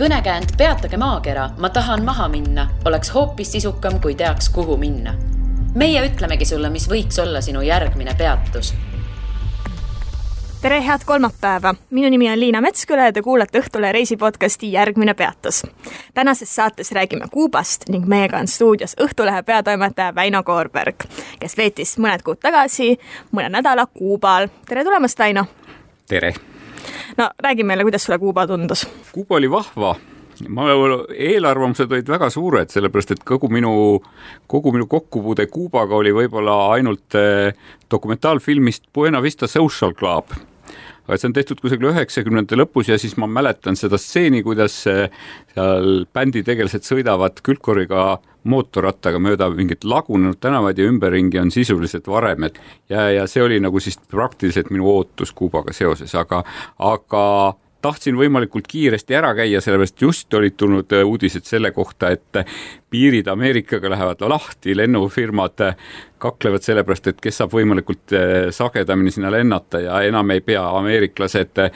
kõnekäänd Peatage maakera, ma tahan maha minna, oleks hoopis sisukam, kui teaks, kuhu minna. meie ütlemegi sulle, mis võiks olla sinu järgmine peatus tere, head kolmapäeva, minu nimi on Liina Metsküla ja te kuulate Õhtulehe reisi podcasti Järgmine peatus. tänases saates räägime Kuubast ning meiega on stuudios Õhtulehe peatoimetaja Väino Koorberg, kes veetis mõned kuud tagasi mõne nädala Kuubal. tere tulemast, Väino! tere! No räägi meile, kuidas sulle Kuuba tundus? Kuuba oli vahva ma, eelarvamused olid väga suured, sellepärast et kogu minu, kogu minu kokkupuude Kuubaga oli võib-olla ainult eh, dokumentaalfilmist Buena Vista Social Club aga see on tehtud kusagil üheksakümnendate lõpus ja siis ma mäletan seda stseeni, kuidas seal bändi tegelased sõidavad külgkoriga mootorrattaga mööda mingit lagunenud tänavaid ja ümberringi on sisuliselt varemed ja, ja see oli nagu siis praktiliselt minu ootus Kuubaga seoses, aga, aga tahtsin võimalikult kiiresti ära käia, sellepärast just olid tulnud uudised selle kohta, et piirid Ameerikaga lähevad lahti, lennufirmad kaklevad sellepärast, et kes saab võimalikult eh, sagedamini sinna lennata ja enam ei pea ameeriklased eh,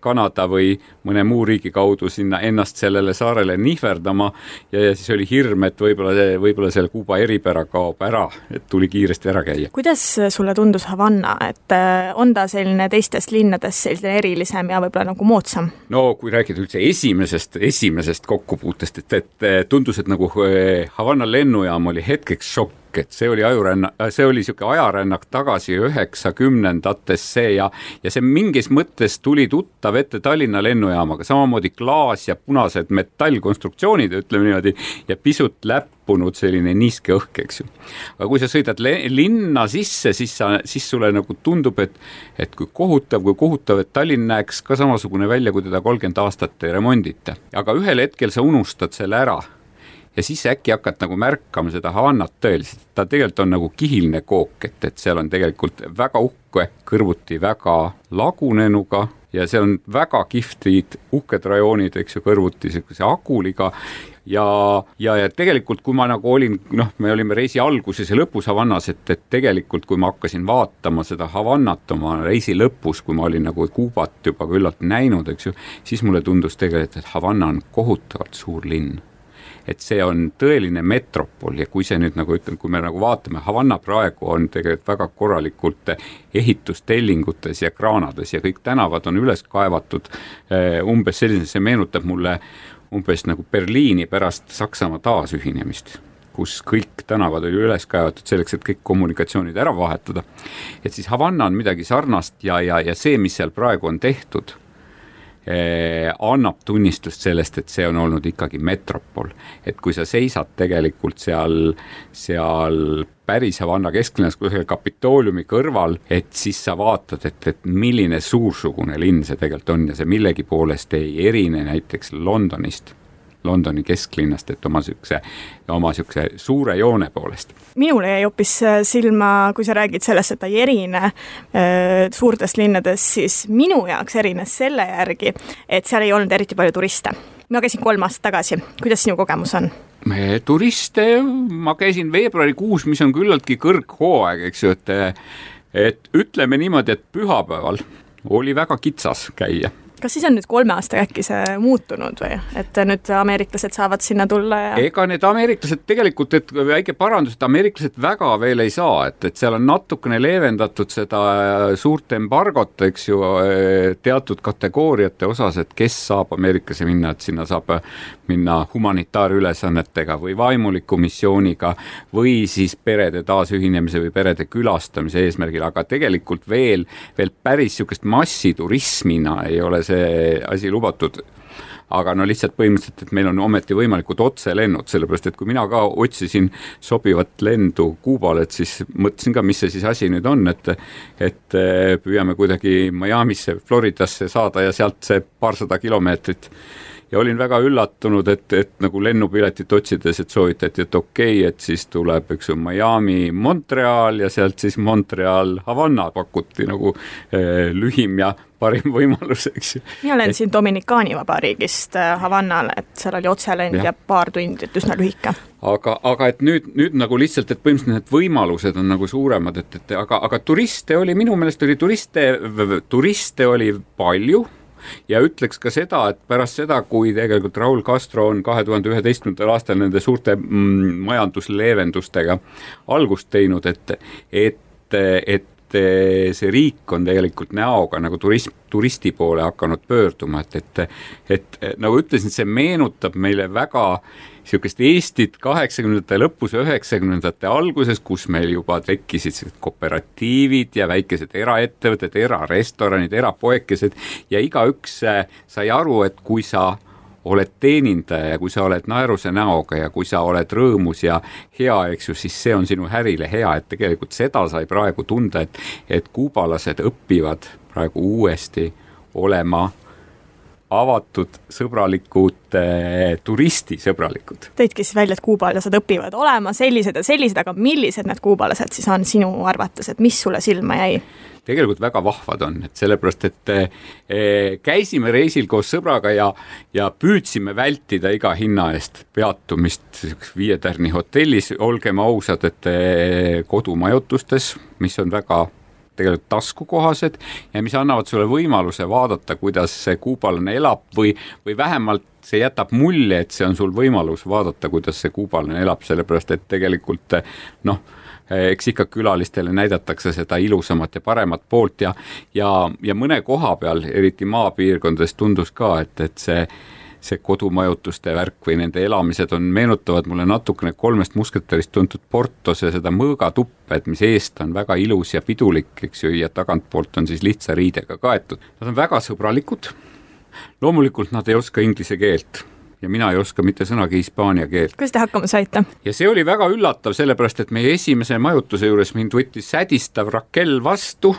Kanada või mõne muu riigi kaudu sinna ennast sellele saarele nihverdama. ja, ja siis oli hirm, et võib-olla võib-olla selle Kuuba eripära kaob ära, et tuli kiiresti ära käia. kuidas sulle tundus Havana, et on ta selline teistest linnadest selline erilisem ja võib-olla nagu moodsam? no kui rääkida üldse esimesest, esimesest kokkupuutest, et, et tundus, et nagu Havana lennujaam oli hetkeks šokk, et see oli ajurännak, see oli niisugune ajarännak tagasi üheksakümnendatesse ja, ja see mingis mõttes tuli tuttav ette Tallinna lennujaamaga, samamoodi klaas ja punased metallkonstruktsioonid, ütleme niimoodi, ja pisut läppunud selline niiske õhk, eks ju. aga kui sa sõidad linna sisse, siis sa, siis sulle nagu tundub, et, et kui kohutav, kui kohutav, et Tallinn näeks ka samasugune välja, kui teda kolmkümmend aastat ei remondita. aga ühel hetkel sa unustad selle ära ja siis äkki hakkad nagu märkama seda Havannat tõeliselt, ta tegelikult on nagu kihiline kook, et, et seal on tegelikult väga uhke, kõrvuti väga lagunenuga ja seal on väga kihvtid uhked rajoonid, eks ju, kõrvuti niisuguse Aguliga ja, ja, ja tegelikult, kui ma nagu olin, noh, me olime reisi alguses ja lõpus Havannas, et, et tegelikult, kui ma hakkasin vaatama seda Havannat oma reisi lõpus, kui ma olin nagu Kuubat juba küllalt näinud, eks ju, siis mulle tundus tegelikult, et Havanna on kohutavalt suur linn et see on tõeline metropol ja kui see nüüd nagu ütleme, kui me nagu vaatame, Havanna praegu on tegelikult väga korralikult ehitustellingutes ja kraanades ja kõik tänavad on üles kaevatud eh, umbes selline, see meenutab mulle umbes nagu Berliini pärast Saksamaa taasühinemist kus kõik tänavad oli üles kaevatud selleks, et kõik kommunikatsioonid ära vahetada. et siis Havanna on midagi sarnast ja, ja, ja see, mis seal praegu on tehtud Eh, annab tunnistust sellest, et see on olnud ikkagi metropol. et kui sa seisad tegelikult seal, seal päris Havanna kesklinnas kusagil Kapitooliumi kõrval, et siis sa vaatad, et, et milline suursugune linn see tegelikult on ja see millegi poolest ei erine näiteks Londonist Londoni kesklinnast, et oma niisuguse, oma niisuguse suure joone poolest. minule jäi hoopis äh, silma, kui sa räägid sellest, et ta ei erine äh, suurtest linnadest, siis minu jaoks erines selle järgi, et seal ei olnud eriti palju turiste. ma käisin kolm aastat tagasi, kuidas sinu kogemus on? turiste, ma käisin veebruarikuus, mis on küllaltki kõrghooaeg, eks ju, et et ütleme niimoodi, et pühapäeval oli väga kitsas käia kas siis on nüüd kolme aastaga äkki see muutunud või, et nüüd ameeriklased saavad sinna tulla ja? ega need ameeriklased tegelikult, et väike parandus, et ameeriklased väga veel ei saa, et, et seal on natukene leevendatud seda suurt embargot, eks ju, teatud kategooriate osas, et kes saab Ameerikasse minna, et sinna saab minna humanitaarülesannetega või vaimuliku missiooniga või siis perede taasühinemise või perede külastamise eesmärgil, aga tegelikult veel, veel päris niisugust massiturismina ei ole see asi lubatud. Aga no lihtsalt põhimõtteliselt, et meil on ometi võimalikud otselennud, sellepärast et kui mina ka otsisin sobivat lendu Kuubale, et siis mõtlesin ka, mis see siis asi nüüd on, et et eh, püüame kuidagi Miami'sse, Floridasse saada ja sealt see paarsada kilomeetrit ja olin väga üllatunud, et, et nagu lennupiletit otsides, et soovitati, et okei okay,, et siis tuleb, eks ju, Miami, Montreal ja sealt siis Montreal, Havana pakuti nagu eh, lühim ja parim võimalus, eks ju. mina lendasin Dominikaani Vabariigist äh, Havannale, et seal oli otselend ja. ja paar tundi, et üsna lühike. aga, aga et nüüd, nüüd nagu lihtsalt, et põhimõtteliselt need võimalused on nagu suuremad, et, et aga, aga turiste oli, minu meelest oli turiste, turiste oli palju ja ütleks ka seda, et pärast seda, kui tegelikult Raul Castro on kahe tuhande üheteistkümnendal aastal nende suurte mm, majandusleevendustega algust teinud, et, et, et see riik on tegelikult näoga nagu turism, turisti poole hakanud pöörduma, et, et et nagu ütlesin, see meenutab meile väga niisugust Eestit kaheksakümnendate lõpus, üheksakümnendate alguses, kus meil juba tekkisid sellised kooperatiivid ja väikesed eraettevõtted, erarestoranid, erapoekesed ja igaüks äh, sai aru, et kui sa oled teenindaja ja kui sa oled naeruse näoga ja kui sa oled rõõmus ja hea, eks ju, siis see on sinu ärile hea, et tegelikult seda sai praegu tunda, et, et kuubalased õpivad praegu uuesti olema avatud, sõbralikud, eh, turistisõbralikud. tõidki siis välja, et kuubalased õpivad olema sellised ja sellised, aga millised need kuubalased siis on sinu arvates, et mis sulle silma jäi? tegelikult väga vahvad on, et sellepärast, et eh, käisime reisil koos sõbraga ja, ja püüdsime vältida iga hinna eest peatumist viie tärni hotellis, olgem ausad, et eh, kodumajutustes, mis on väga tegelikult taskukohased ja mis annavad sulle võimaluse vaadata, kuidas see kuubalane elab või, või vähemalt see jätab mulje, et see on sul võimalus vaadata, kuidas see kuubalane elab, sellepärast et tegelikult noh, eks ikka külalistele näidatakse seda ilusamat ja paremat poolt ja, ja, ja mõne koha peal, eriti maapiirkondades tundus ka, et, et see see kodumajutuste värk või nende elamised on, meenutavad mulle natukene kolmest musketärist tuntud Portose seda mõõgatuppa, et mis eest on väga ilus ja pidulik, eks ju, ja tagantpoolt on siis lihtsa riidega kaetud. Nad on väga sõbralikud, loomulikult nad ei oska inglise keelt ja mina ei oska mitte sõnagi hispaania keelt. kuidas te hakkama saite? ja see oli väga üllatav, sellepärast et meie esimese majutuse juures mind võttis sädistav Raquel vastu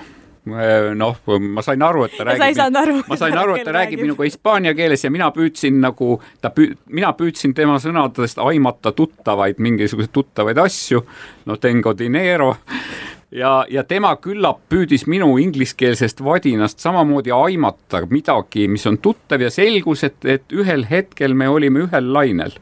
noh, ma sain aru, et ta räägib, ma sain aru, et ta räägib. minuga hispaania keeles ja mina püüdsin nagu, ta püü-, mina püüdsin tema sõnadest aimata tuttavaid, mingisuguseid tuttavaid asju, no tengo dinero, ja, ja tema küllap püüdis minu ingliskeelsest vadinast samamoodi aimata midagi, mis on tuttav ja selgus, et, et ühel hetkel me olime ühel lainel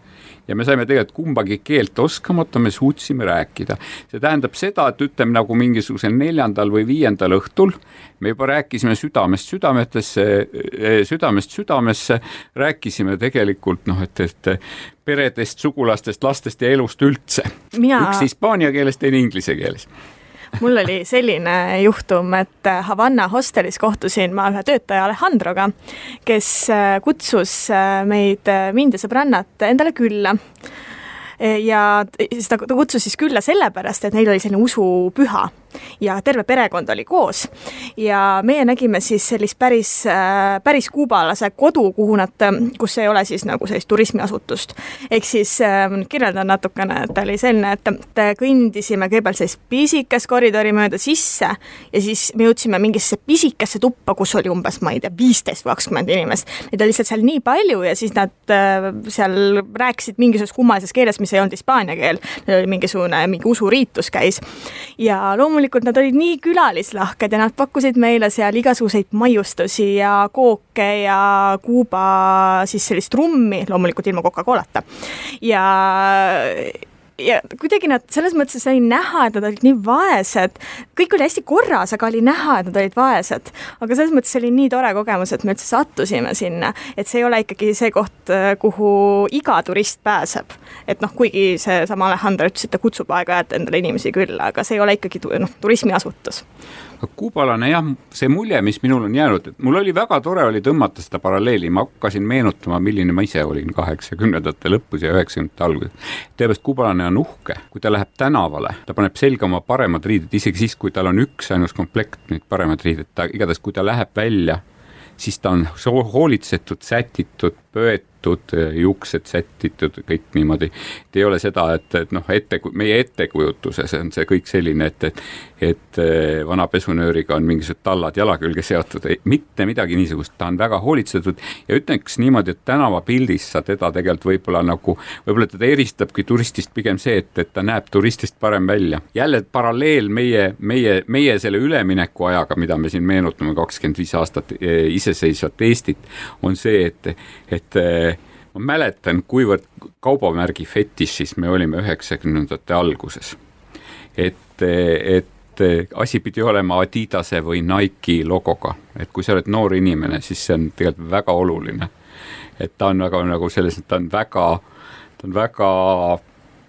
ja me saime tegelikult kumbagi keelt oskamata, me suutsime rääkida. see tähendab seda, et ütleme nagu mingisugusel neljandal või viiendal õhtul me juba rääkisime südamest südametesse, eh, südamest südamesse, rääkisime tegelikult noh, et, et peredest, sugulastest, lastest ja elust üldse üks hispaania keeles, teine inglise keeles mul oli selline juhtum, et Havanna hostelis kohtusin ma ühe töötaja Alejandroga, kes äh, kutsus äh, meid, äh, mind ja sõbrannat endale külla. Ja ta, ta kutsus siis külla sellepärast, et neil oli selline usupüha ja terve perekond oli koos. ja meie nägime siis sellist päris, äh, päris kuubalase kodu, kuhu nad, kus ei ole siis nagu sellist turismiasutust. ehk siis äh, kirjeldan natukene, et oli selline, et kõndisime kõigepealt sellist pisikest koridori mööda sisse ja siis me jõudsime mingisse pisikesse tuppa, kus oli umbes, ma ei tea, viisteist või kakskümmend inimest. Neid oli lihtsalt seal nii palju ja siis nad äh, seal rääkisid mingisuguses kummalises keeles, mis ei olnud hispaania keel. Mingisugune, mingi usuriitus käis ja loomulikult loomulikult nad olid nii külalislahked ja nad pakkusid meile seal igasuguseid maiustusi ja kooke ja Kuuba siis sellist rummi, loomulikult ilma Coca-Colata. ja ja kuidagi nad selles mõttes sai näha, et nad olid nii vaesed, kõik oli hästi korras, aga oli näha, et nad olid vaesed. aga selles mõttes oli nii tore kogemus, et me üldse sattusime sinna, et see ei ole ikkagi see koht, kuhu iga turist pääseb. et noh, kuigi seesama Alejandro ütles, et ta kutsub aeg-ajalt endale inimesi külla, aga see ei ole ikkagi noh, turismiasutus kuubalane jah, see mulje, mis minul on jäänud, et mul oli väga tore oli tõmmata seda paralleeli, ma hakkasin meenutama, milline ma ise olin kaheksakümnendate lõpus ja üheksakümnendate alguses. tõepoolest, kuubalane on uhke, kui ta läheb tänavale, ta paneb selga oma paremad riided, isegi siis, kui tal on üksainus komplekt neid paremaid riideid, ta igatahes, kui ta läheb välja, siis ta on hoolitsetud, sätitud, pöetud, juuksed sätitud, kõik niimoodi. et ei ole seda, et, et noh, ette, meie ettekujutuses on see kõik selline, et, et et eh, vana pesunööriga on mingisugused tallad jala külge seotud, mitte midagi niisugust, ta on väga hoolitsetud ja ütleks niimoodi, et tänavapildis sa teda tegelikult võib-olla nagu, võib-olla teda eristabki turistist pigem see, et, et ta näeb turistist parem välja. jälle paralleel meie, meie, meie selle ülemineku ajaga, mida me siin meenutame, kakskümmend viis aastat eh, iseseisvat Eestit, on see, et, et eh, ma mäletan, kuivõrd kaubamärgi fetišis me olime üheksakümnendate alguses. et, et asi pidi olema Adidase või Nike'i logoga, et kui sa oled noor inimene, siis see on tegelikult väga oluline. et ta on väga nagu selles, et ta on väga, ta on väga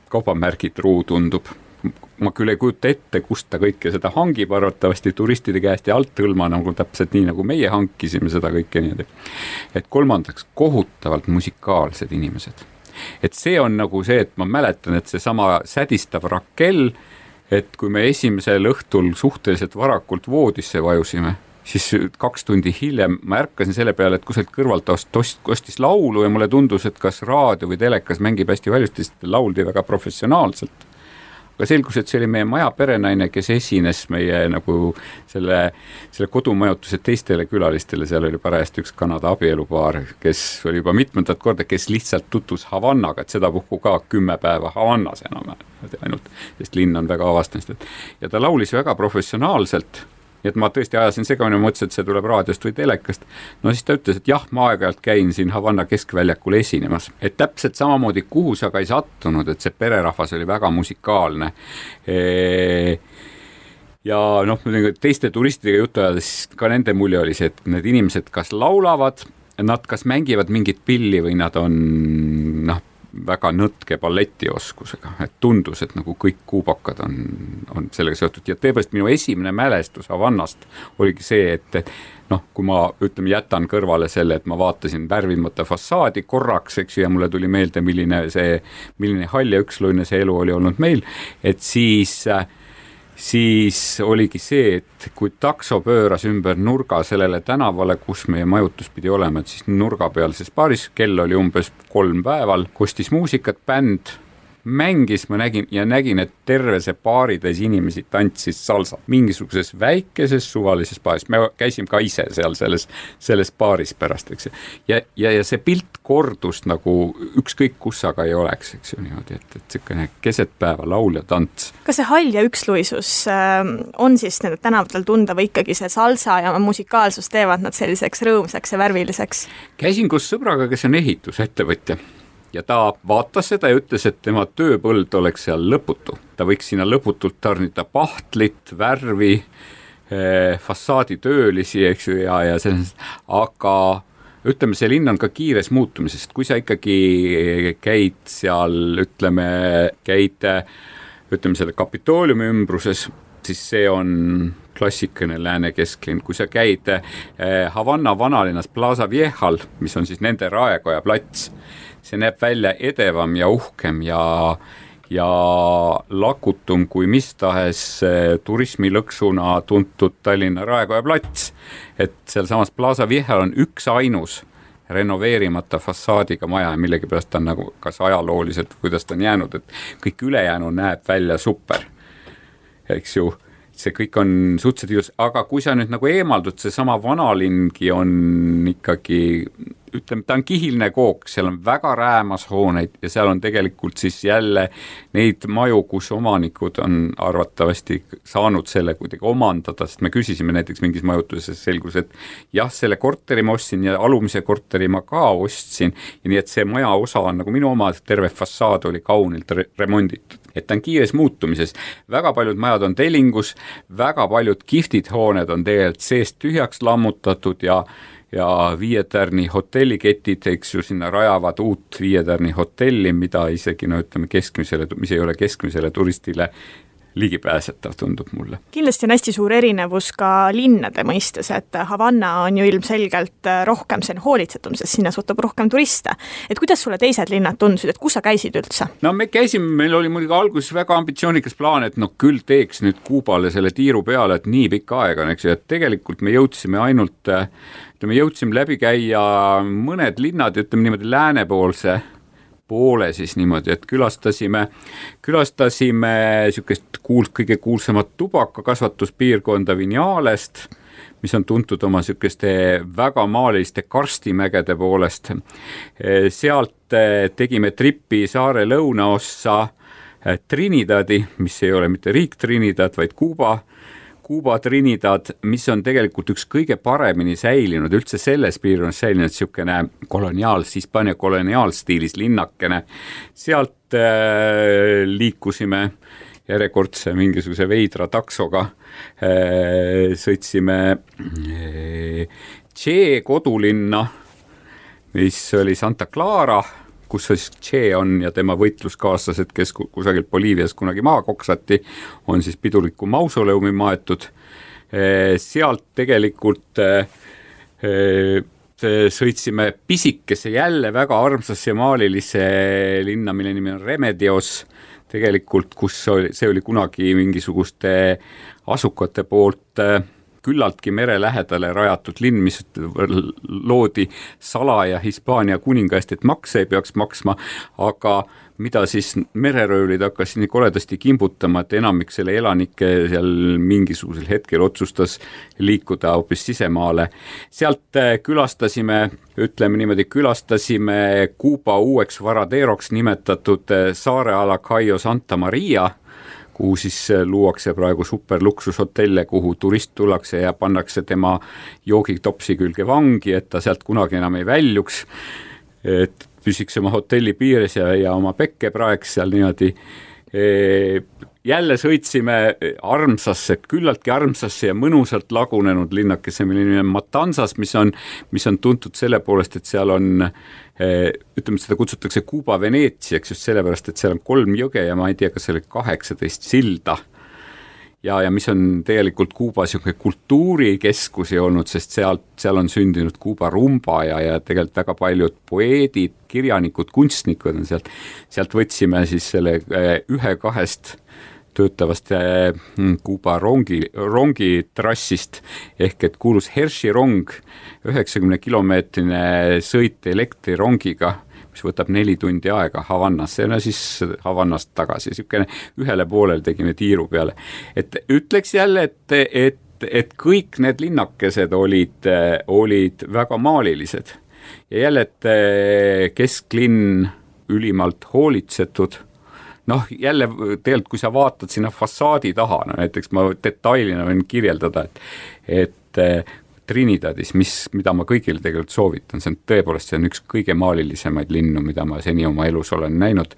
kaubamärgi truu, tundub ma küll ei kujuta ette, kust ta kõike seda hangib, arvatavasti turistide käest ja althõlma nagu täpselt nii, nagu meie hankisime seda kõike niimoodi. et kolmandaks, kohutavalt musikaalsed inimesed. et see on nagu see, et ma mäletan, et seesama sädistav Rakel, et kui me esimesel õhtul suhteliselt varakult voodisse vajusime siis kaks tundi hiljem ma ärkasin selle peale, et kusagilt kõrvalt ost-, ostis laulu ja mulle tundus, et kas raadio või telekas mängib hästi valjusti, sest lauldi väga professionaalselt aga selgus, et see oli meie maja perenaine, kes esines meie nagu selle, selle kodumajutuse teistele külalistele, seal oli parajasti üks Kanada abielupaar, kes oli juba mitmendat korda, kes lihtsalt tutvus Havannaga, et sedapuhku ka kümme päeva Havannas enam-vähem ainult, sest linn on väga avastamist, et ja ta laulis väga professionaalselt nii et ma tõesti ajasin segamini, mõtlesin, et see tuleb raadiost või telekast. no siis ta ütles, et jah, ma aeg-ajalt käin siin Havanna keskväljakul esinemas, et täpselt samamoodi, kuhu sa ka ei sattunud, et see pererahvas oli väga musikaalne e ja noh, teiste turistidega juttu ajades ka nende mulje oli see, et need inimesed kas laulavad, nad kas mängivad mingit pilli või nad on noh, väga nõtke balletioskusega, et tundus, et nagu kõik kuubakad on, on sellega seotud. Ja tõepoolest minu esimene mälestus Havannast oligi see, et, noh, kui ma ütleme, jätan kõrvale selle, et ma vaatasin värvimata fassaadi korraks, eks ju, ja mulle tuli meelde, milline see, milline hall ja üksluine see elu oli olnud meil, et siis äh, siis oligi see, et kui takso pööras ümber nurga sellele tänavale, kus meie majutus pidi olema, et siis nurgapealses baaris, kell oli umbes kolm päeval, kostis muusikat, bänd mängis, ma nägin ja nägin, et terve see baaritäis inimesi tantsis salsat mingisuguses väikeses suvalises baaris, me käisime ka ise seal selles, selles baaris pärast, eks ju. ja, ja, ja see pilt kordus nagu ükskõik kus aga ei oleks, eks ju niimoodi, et, et niisugune keset päeva laul ja tants. kas see hall ja üksluisus äh, on siis nendel tänavatel tunda või ikkagi see salsa ja musikaalsus teevad nad selliseks rõõmsaks ja värviliseks? käisin koos sõbraga, kes on ehitusettevõtja ja ta vaatas seda ja ütles, et tema tööpõld oleks seal lõputu. ta võiks sinna lõputult tarnida pahtlit, värvi eh,, fassaaditöölisi, eks ju, ja, ja selles, aga ütleme, see linn on ka kiires muutumises, et kui sa ikkagi käid seal, ütleme, käid ütleme, selle Kapitooliumi ümbruses, siis see on klassikaline lääne kesklinn, kui sa käid eh, Havanna vanalinnas Plaza Viejal, mis on siis nende raekoja plats, see näeb välja edevam ja uhkem ja ja lakutum kui mis tahes eh, turismilõksuna tuntud Tallinna Raekoja plats. et sealsamas Plaza Viehal on üksainus renoveerimata fassaadiga maja ja millegipärast ta on nagu kas ajalooliselt, kuidas ta on jäänud, et kõik ülejäänu näeb välja super, eks ju see kõik on suhteliselt ilus, aga kui sa nüüd nagu eemaldud, seesama vanalingi on ikkagi ütleme, ta on kihiline kook, seal on väga räämas hooneid ja seal on tegelikult siis jälle neid maju, kus omanikud on arvatavasti saanud selle kuidagi omandada, sest me küsisime näiteks mingis majutuses, selgus, et jah, selle korteri ma ostsin ja alumise korteri ma ka ostsin nii et see maja osa on nagu minu oma, terve fassaad oli kaunilt re remonditud. et ta on kiires muutumises, väga paljud majad on tellingus, väga paljud kihvtid hooned on tegelikult seest tühjaks lammutatud ja ja Viie Tärni hotelliketid, eks ju, sinna rajavad uut Viie Tärni hotelli, mida isegi no ütleme, keskmisele, mis ei ole keskmisele turistile ligipääsetav, tundub mulle. kindlasti on hästi suur erinevus ka linnade mõistes, et Havanna on ju ilmselgelt rohkem selline hoolitsetum, sest sinna suhtub rohkem turiste. et kuidas sulle teised linnad tundusid, et kus sa käisid üldse? no me käisime, meil oli muidugi alguses väga ambitsioonikas plaan, et noh, küll teeks nüüd Kuubale selle tiiru peale, et nii pikka aega on, eks ju, et tegelikult me jõudsime ainult ütleme, jõudsime läbi käia mõned linnad, ütleme niimoodi läänepoolse poole siis niimoodi, et külastasime, külastasime niisugust kuult, kõige kuulsamat tubakakasvatuspiirkonda Vinjalest, mis on tuntud oma niisuguste väga maaliliste karstimägede poolest. sealt tegime tripi saare lõunaossa Trinidadi, mis ei ole mitte riik Trinidad, vaid Kuuba Kuuba Trinidad, mis on tegelikult üks kõige paremini säilinud, üldse selles piirkonnas säilinud niisugune koloniaals, Hispaania koloniaalstiilis linnakene. sealt äh, liikusime järjekordse mingisuguse veidra taksoga äh, sõitsime Che kodulinna, mis oli Santa Clara, kus siis Che on ja tema võitluskaaslased, kes kusagilt Boliivias kunagi maha koksati, on siis pidulikku mausoleumi maetud. sealt tegelikult sõitsime pisikesse jälle väga armsasse maalilisse linna, mille nimi on Remedios, tegelikult kus oli, see oli kunagi mingisuguste asukate poolt äh, küllaltki mere lähedale rajatud linn, mis loodi salaja Hispaania kuninga eest, et makse ei peaks maksma, aga mida siis mereröövlid hakkasid nii koledasti kimbutama, et enamik selle elanikke seal mingisugusel hetkel otsustas liikuda hoopis sisemaale. sealt äh, külastasime, ütleme niimoodi, külastasime Kuuba uueks Varaderoks nimetatud äh, saareala Cayo Santa Maria kuhu siis äh, luuakse praegu superluksushotelle, kuhu turist tullakse ja pannakse tema joogitopsi külge vangi, et ta sealt kunagi enam ei väljuks. et püsiks oma hotelli piires ja, ja oma pekke praeks seal niimoodi jälle sõitsime armsasse, küllaltki armsasse ja mõnusalt lagunenud linnakesse, mille nimi on Matanzas, mis on, mis on tuntud selle poolest, et seal on Eh, ütleme, seda kutsutakse Kuuba Veneetsiaks just sellepärast, et seal on kolm jõge ja ma ei tea, kas seal oli kaheksateist silda. ja, ja mis on tegelikult Kuuba niisugune kultuurikeskusi olnud, sest sealt, seal on sündinud Kuuba rumba ja, ja tegelikult väga paljud poeedid, kirjanikud, kunstnikud on sealt, sealt võtsime siis selle eh, ühe-kahest töötavast eh, Kuuba rongi, rongitrassist. Ehk et kuulus Hershey rong, üheksakümne kilomeetrine sõit elektrirongiga, mis võtab neli tundi aega Havannasse no siis Havannast tagasi, niisugune ühele poolele tegime tiiru peale. et ütleks jälle, et, et, et kõik need linnakesed olid, olid väga maalilised. Ja jälle, et eh, kesklinn ülimalt hoolitsetud noh, jälle tegelikult, kui sa vaatad sinna fassaadi taha, no näiteks ma detailina võin kirjeldada, et, et eh, Trinidadis, mis, mida ma kõigile tegelikult soovitan, see on tõepoolest, see on üks kõige maalilisemaid linnu, mida ma seni oma elus olen näinud,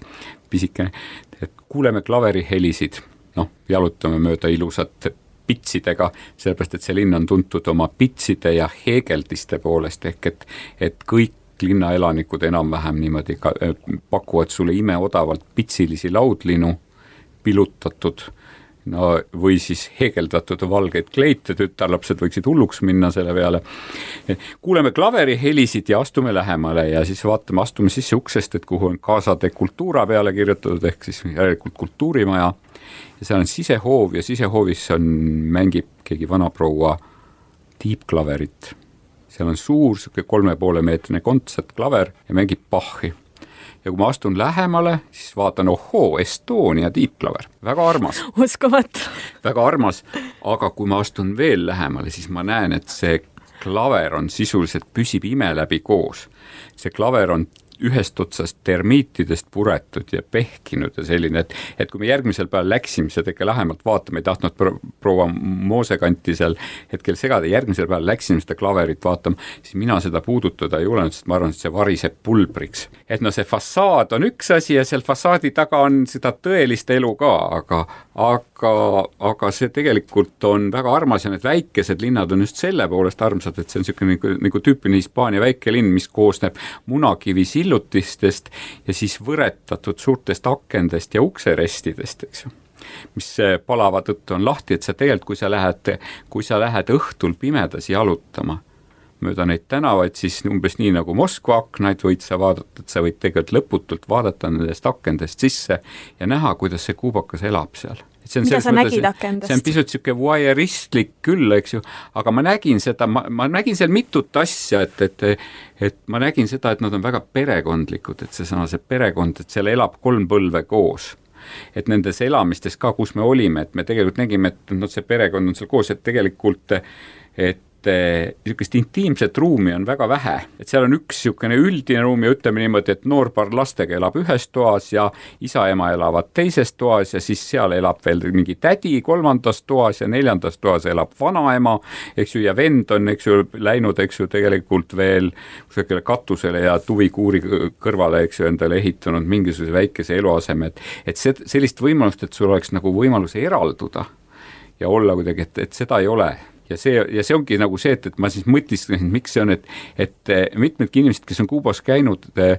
pisikene, et kuuleme klaverihelisid, noh, jalutame mööda ilusat pitsidega, sellepärast et see linn on tuntud oma pitside ja heegeldiste poolest, ehk et, et kõik linnaelanikud enam-vähem niimoodi ka äh, pakuvad sulle imeodavalt pitsilisi laudlinu, pilutatud no või siis heegeldatud valgeid kleite, tütarlapsed võiksid hulluks minna selle peale. kuuleme klaveri helisid ja astume lähemale ja siis vaatame, astume sisse uksest, et kuhu on Casa de Cultura peale kirjutatud, ehk siis järelikult kultuurimaja. ja seal on sisehoov ja sisehoovis on, mängib keegi vanaproua tiibklaverit seal on suur niisugune kolme poole meetrine kontsertklaver ja mängib Bachi. ja kui ma astun lähemale, siis vaatan, ohoo, Estonia tiibklaver, väga armas. uskumatu. väga armas, aga kui ma astun veel lähemale, siis ma näen, et see klaver on sisuliselt, püsib ime läbi koos. see klaver on ühest otsast termiitidest puretud ja pehkinud ja selline, et et kui me järgmisel päeval läksime seda ikka lähemalt vaatama, ei tahtnud pro, proua Moosekanti seal hetkel segada, järgmisel päeval läksime seda klaverit vaatama, siis mina seda puudutada ei julenud, sest ma arvan, et see variseb pulbriks. et no see fassaad on üks asi ja seal fassaadi taga on seda tõelist elu ka, aga aga, aga see tegelikult on väga armas ja need väikesed linnad on just selle poolest armsad, et see on niisugune nagu, nagu tüüpiline Hispaania väikelinn, mis koosneb munakivi sillutistest ja siis võretatud suurtest akendest ja ukserestidest, eks ju. mis palava tõttu on lahti, et sa tegelikult, kui sa lähed, kui sa lähed õhtul pimedas jalutama mööda neid tänavaid, siis umbes nii nagu Moskva aknaid võid sa vaadata, et sa võid tegelikult lõputult vaadata nendest akendest sisse ja näha, kuidas see kuubakas elab seal mida sa nägid akendest? see on pisut niisugune voyeuristlik küll, eks ju, aga ma nägin seda, ma, ma nägin seal mitut asja, et, et et ma nägin seda, et nad on väga perekondlikud, et seesama, see perekond, et seal elab kolm põlve koos et nendes elamistes ka, kus me olime, et me tegelikult nägime, et noh, see perekond on seal koos, et tegelikult et niisugust intiimset ruumi on väga vähe, et seal on üks niisugune üldine ruum ja ütleme niimoodi, et noor paar lastega elab ühes toas ja isa-ema elavad teises toas ja siis seal elab veel mingi tädi kolmandas toas ja neljandas toas elab vanaema, eks ju, ja vend on, eks ju, läinud, eks ju, tegelikult veel kusagile katusele ja tuvikuuri kõrvale, eks ju, endale ehitanud mingisuguse väikese eluaseme, et et see, sellist võimalust, et sul oleks nagu võimalus eralduda ja olla kuidagi, et, et seda ei ole ja see, ja see ongi nagu see, et, et ma siis mõtisklesin, miks see on, et, et eh, mitmedki inimesed, kes on Kuubas käinud, eh,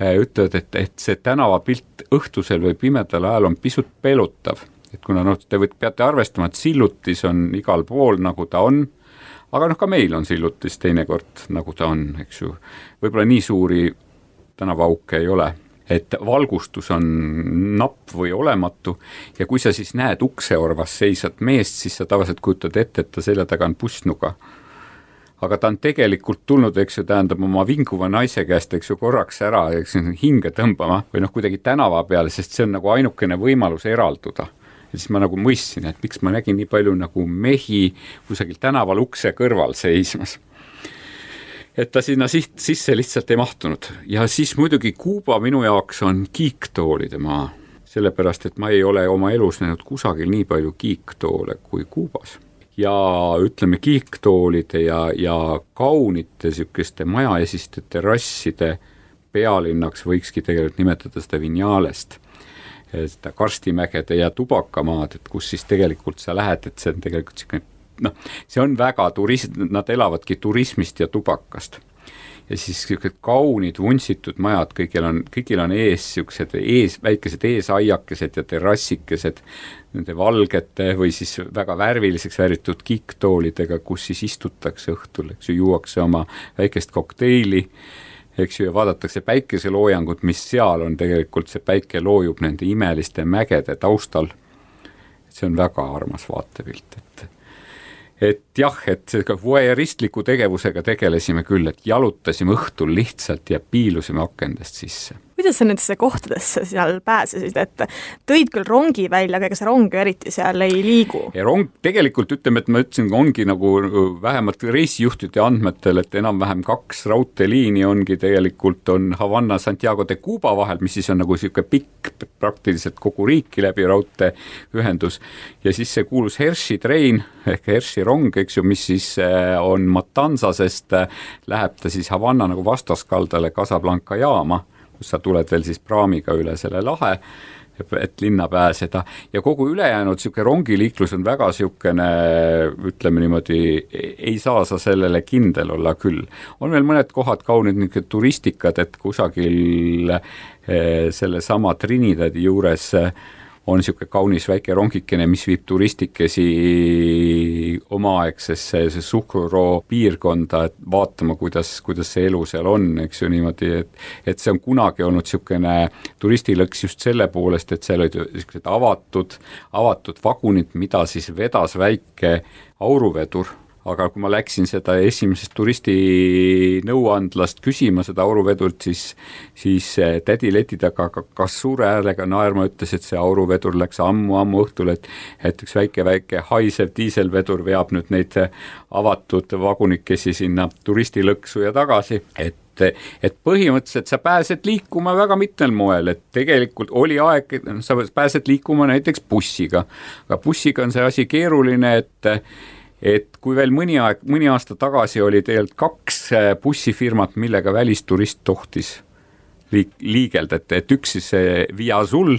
ütlevad, et, et see tänavapilt õhtusel või pimedal ajal on pisut pelutav. et kuna noh, te võite, peate arvestama, et sillutis on igal pool, nagu ta on, aga noh, ka meil on sillutis teinekord, nagu ta on, eks ju. võib-olla nii suuri tänavaauke ei ole et valgustus on napp või olematu ja kui sa siis näed ukseorvas seisvat meest, siis sa tavaliselt kujutad ette, et ta selja taga on pussnuga. aga ta on tegelikult tulnud, eks ju, tähendab oma vinguva naise käest, eks ju, korraks ära, eks ju, hinge tõmbama või noh, kuidagi tänava peale, sest see on nagu ainukene võimalus eralduda ja siis ma nagu mõistsin, et miks ma nägin nii palju nagu mehi kusagil tänaval ukse kõrval seismas et ta sinna siht, sisse lihtsalt ei mahtunud ja siis muidugi Kuuba minu jaoks on kiiktoolide maa, sellepärast et ma ei ole oma elus näinud kusagil nii palju kiiktoole kui Kuubas. ja ütleme, kiiktoolide ja, ja kaunite niisuguste majaesiste terrasside pealinnaks võikski tegelikult nimetada seda Vinjalest seda Karstimägede ja Tubakamaad, et kus siis tegelikult sa lähed, et see on tegelikult niisugune noh, see on väga turist-, nad elavadki turismist ja tubakast. ja siis niisugused kaunid vuntsitud majad, kõigil on, kõigil on ees niisugused ees, väikesed eesaiakesed ja terrassikesed nende valgete või siis väga värviliseks värvitud kiiktoolidega, kus siis istutakse õhtul, eks ju, juuakse oma väikest kokteili, eks ju, ja vaadatakse päikeseloojangut, mis seal on tegelikult, see päike loojub nende imeliste mägede taustal. see on väga armas vaatepilt, et et jah, et voyeuristliku tegevusega tegelesime küll, et jalutasime õhtul lihtsalt ja piilusime akendest sisse kuidas sa nendesse kohtadesse seal pääsesid, et tõid küll rongi välja, aga ega see rong ju eriti seal ei liigu? rong, tegelikult ütleme, et ma ütlesin, ongi nagu vähemalt reisijuhtide andmetel, et enam-vähem kaks raudteeliini ongi tegelikult, on Havana, Santiago de Cuba vahel, mis siis on nagu niisugune pikk, praktiliselt kogu riiki läbi raudteeühendus, ja siis see kuulus Hershey train ehk Hershey rong, eks ju, mis siis äh, on Matanzasest, äh, läheb ta siis Havana nagu vastaskaldale Casablanca jaama kus sa tuled veel siis praamiga üle selle lahe, et linna pääseda ja kogu ülejäänud niisugune rongiliiklus on väga niisugune, ütleme niimoodi, ei saa sa sellele kindel olla küll. on veel mõned kohad kaunid niisugused turistikad, et kusagil eh, sellesama Trinidadi juures eh, on niisugune kaunis väike rongikene, mis viib turistikesi omaaegsesse Suhkruroo piirkonda, et vaatama, kuidas, kuidas see elu seal on, eks ju, niimoodi, et et see on kunagi olnud niisugune turistilõks just selle poolest, et seal olid niisugused avatud, avatud vagunid, mida siis vedas väike auruvedur aga kui ma läksin seda esimesest turistinõuandlast küsima, seda auruvedurt, siis siis tädi leti taga kas suure häälega naerma ütles, et see auruvedur läks ammu-ammu õhtul, et et üks väike-väike haisev diiselvedur veab nüüd neid avatud vagunikesi sinna turistilõksu ja tagasi, et et põhimõtteliselt sa pääsed liikuma väga mitmel moel, et tegelikult oli aeg, sa pääsed liikuma näiteks bussiga, aga bussiga on see asi keeruline, et et kui veel mõni aeg, mõni aasta tagasi oli tegelikult kaks äh, bussifirmat, millega välisturist tohtis liik-, liigelda, et, et üks siis see Via Azul,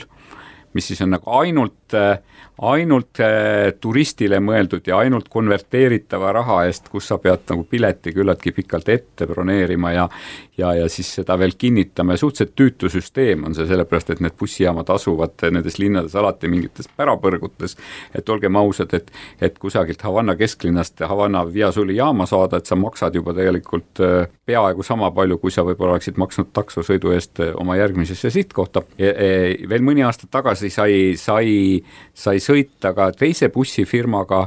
mis siis on nagu ainult äh, ainult äh, turistile mõeldud ja ainult konverteeritava raha eest, kus sa pead nagu pileti küllaltki pikalt ette broneerima ja ja, ja siis seda veel kinnitama ja suhteliselt tüütu süsteem on see, sellepärast et need bussijaamad asuvad nendes linnades alati mingites pärapõrgutes, et olgem ausad, et et kusagilt Havana kesklinnast Havana Via Suli jaama saada, et sa maksad juba tegelikult äh, peaaegu sama palju, kui sa võib-olla oleksid maksnud taksosõidu eest äh, oma järgmisesse sihtkohta. E, veel mõni aasta tagasi sai, sai, sai sõita ka teise bussifirmaga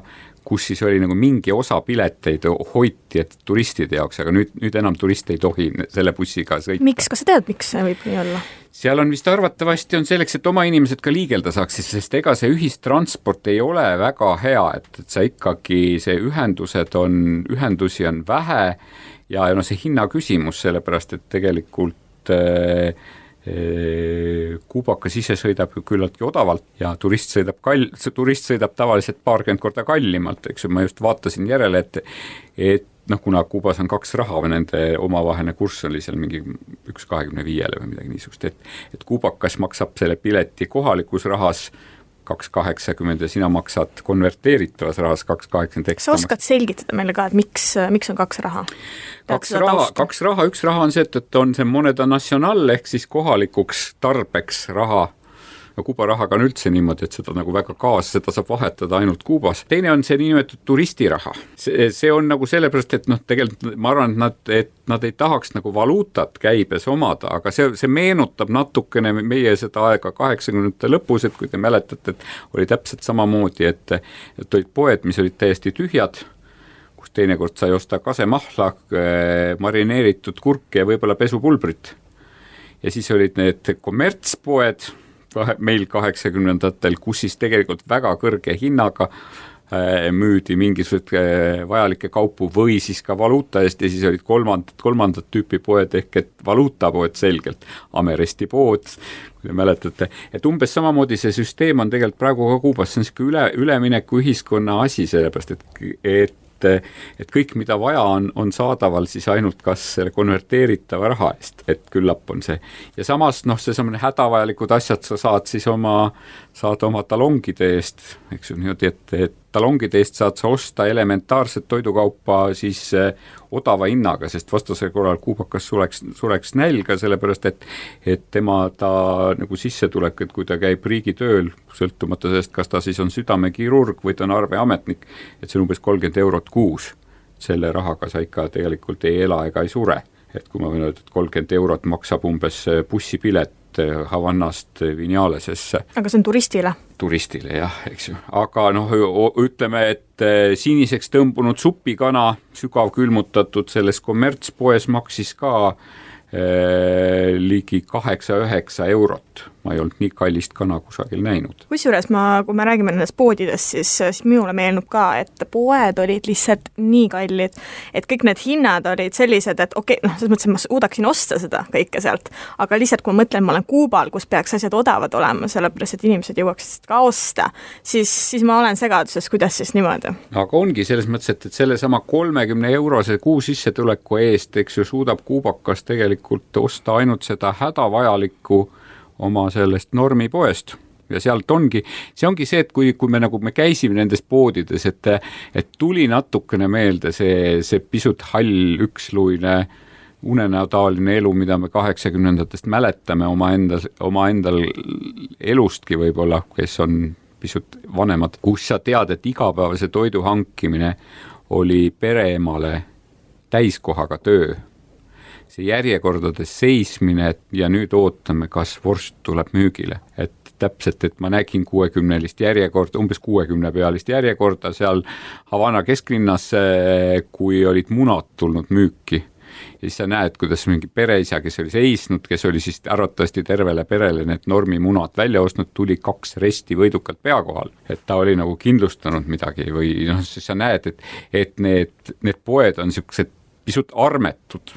kus siis oli nagu mingi osa pileteid hoiti, et turistide jaoks, aga nüüd, nüüd enam turiste ei tohi selle bussiga sõita. miks, kas sa tead, miks see võib nii olla? seal on vist arvatavasti on selleks, et oma inimesed ka liigelda saaksid, sest ega see ühistransport ei ole väga hea, et, et sa ikkagi, see ühendused on, ühendusi on vähe ja, ja noh, see hinna küsimus, sellepärast et tegelikult äh, kuubakas ise sõidab ju küllaltki odavalt ja turist sõidab kall-, turist sõidab tavaliselt paarkümmend korda kallimalt, eks ju, ma just vaatasin järele, et et noh, kuna Kuubas on kaks raha või nende omavaheline kurss oli seal mingi üks kahekümne viiele või midagi niisugust, et et kuubakas maksab selle pileti kohalikus rahas kaks kaheksakümmend ja sina maksad konverteeritavas rahas kaks kaheksakümmend eks. sa oskad selgitada meile ka, et miks, miks on kaks raha? kaks raha, kaks raha, üks raha on see, et, et on see moneda nacional ehk siis kohalikuks tarbeks raha no Kuuba rahaga on üldse niimoodi, et seda nagu väga kaas, seda saab vahetada ainult Kuubas. teine on see niinimetatud turistiraha. see, see on nagu sellepärast, et noh, tegelikult ma arvan, et nad, et nad ei tahaks nagu valuutat käibes omada, aga see, see meenutab natukene meie seda aega kaheksakümnendate lõpus, et kui te mäletate, et oli täpselt samamoodi, et et olid poed, mis olid täiesti tühjad, kus teinekord sai osta kasemahla, eh, marineeritud kurki ja võib-olla pesupulbrit. ja siis olid need kommertspoed meil kaheksakümnendatel, kus siis tegelikult väga kõrge hinnaga äh, müüdi mingisuguseid äh, vajalikke kaupu või siis ka valuuta eest ja siis olid kolmandat, kolmandat tüüpi poed ehk et valuutapoed selgelt, Ameresti pood, kui te mäletate, et umbes samamoodi see süsteem on tegelikult praegu ka Kuubas, see on niisugune üle, üleminekuühiskonna asi, sellepärast et, et et, et kõik, mida vaja on, on saadaval siis ainult kas selle konverteeritava raha eest, et küllap on see. ja samas noh, seesamane hädavajalikud asjad sa saad siis oma, saad oma talongide eest, eks ju, niimoodi, et, et talongide eest saad sa osta elementaarset toidukaupa siis eh, odava hinnaga, sest vastasel korral kuubakas sureks, sureks nälga, sellepärast et et tema, ta nagu sissetulek, et kui ta käib riigitööl, sõltumata sellest, kas ta siis on südamekirurg või ta on arveametnik, et see on umbes kolmkümmend eurot kuus. selle rahaga sa ikka tegelikult ei ela ega ei sure et kui ma võin öelda, et kolmkümmend eurot maksab umbes bussipilet Havannast Vinalesesse. aga see on turistile? turistile jah, eks ju, aga noh, ütleme, et eh, siniseks tõmbunud supikana, sügavkülmutatud selles kommertspoes maksis ka eh, ligi kaheksa-üheksa eurot ma ei olnud nii kallist kana kusagil näinud. kusjuures ma, kui me räägime nendest poodidest, siis, siis minule meenub ka, et poed olid lihtsalt nii kallid, et kõik need hinnad olid sellised, et okei okay,, noh, selles mõttes, et ma suudaksin osta seda kõike sealt, aga lihtsalt kui ma mõtlen, ma olen Kuubal, kus peaks asjad odavad olema, sellepärast et inimesed jõuaksid ka osta, siis, siis ma olen segaduses, kuidas siis niimoodi. aga ongi selles mõttes, et, et sellesama kolmekümne eurose kuusissetuleku eest, eks ju, suudab kuubakas tegelikult osta ainult seda hädavajalikku oma sellest normipoest. Ja sealt ongi, see ongi see, et kui, kui me nagu, me käisime nendes poodides, et et tuli natukene meelde see, see pisut hall üksluine unenäotaoline elu, mida me kaheksakümnendatest mäletame omaenda, omaendal elustki võib-olla, kes on pisut vanemad, kus sa tead, et igapäevase toidu hankimine oli pereemale täiskohaga töö see järjekordades seismine ja nüüd ootame, kas vorst tuleb müügile, et täpselt, et ma nägin kuuekümnelist järjekorda, umbes kuuekümne pealist järjekorda seal Havana kesklinnas, kui olid munad tulnud müüki. Ja siis sa näed, kuidas mingi pereisa, kes oli seisnud, kes oli siis arvatavasti tervele perele need normimunad välja ostnud, tuli kaks resti võidukalt pea kohal. et ta oli nagu kindlustanud midagi või noh, siis sa näed, et, et need, need poed on niisugused pisut armetud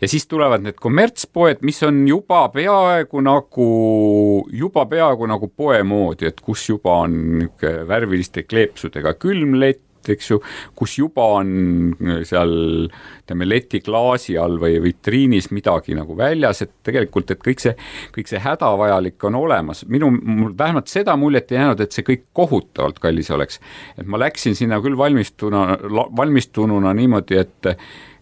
ja siis tulevad need kommertspoed, mis on juba peaaegu nagu, juba peaaegu nagu poe moodi, et kus juba on niisugune värviliste kleepsudega külmlett, eks ju, kus juba on seal ütleme, letiklaasi all või vitriinis midagi nagu väljas, et tegelikult, et kõik see, kõik see hädavajalik on olemas. minu, mul vähemalt seda muljet ei jäänud, et see kõik kohutavalt kallis oleks. et ma läksin sinna küll valmistuna, valmistununa niimoodi, et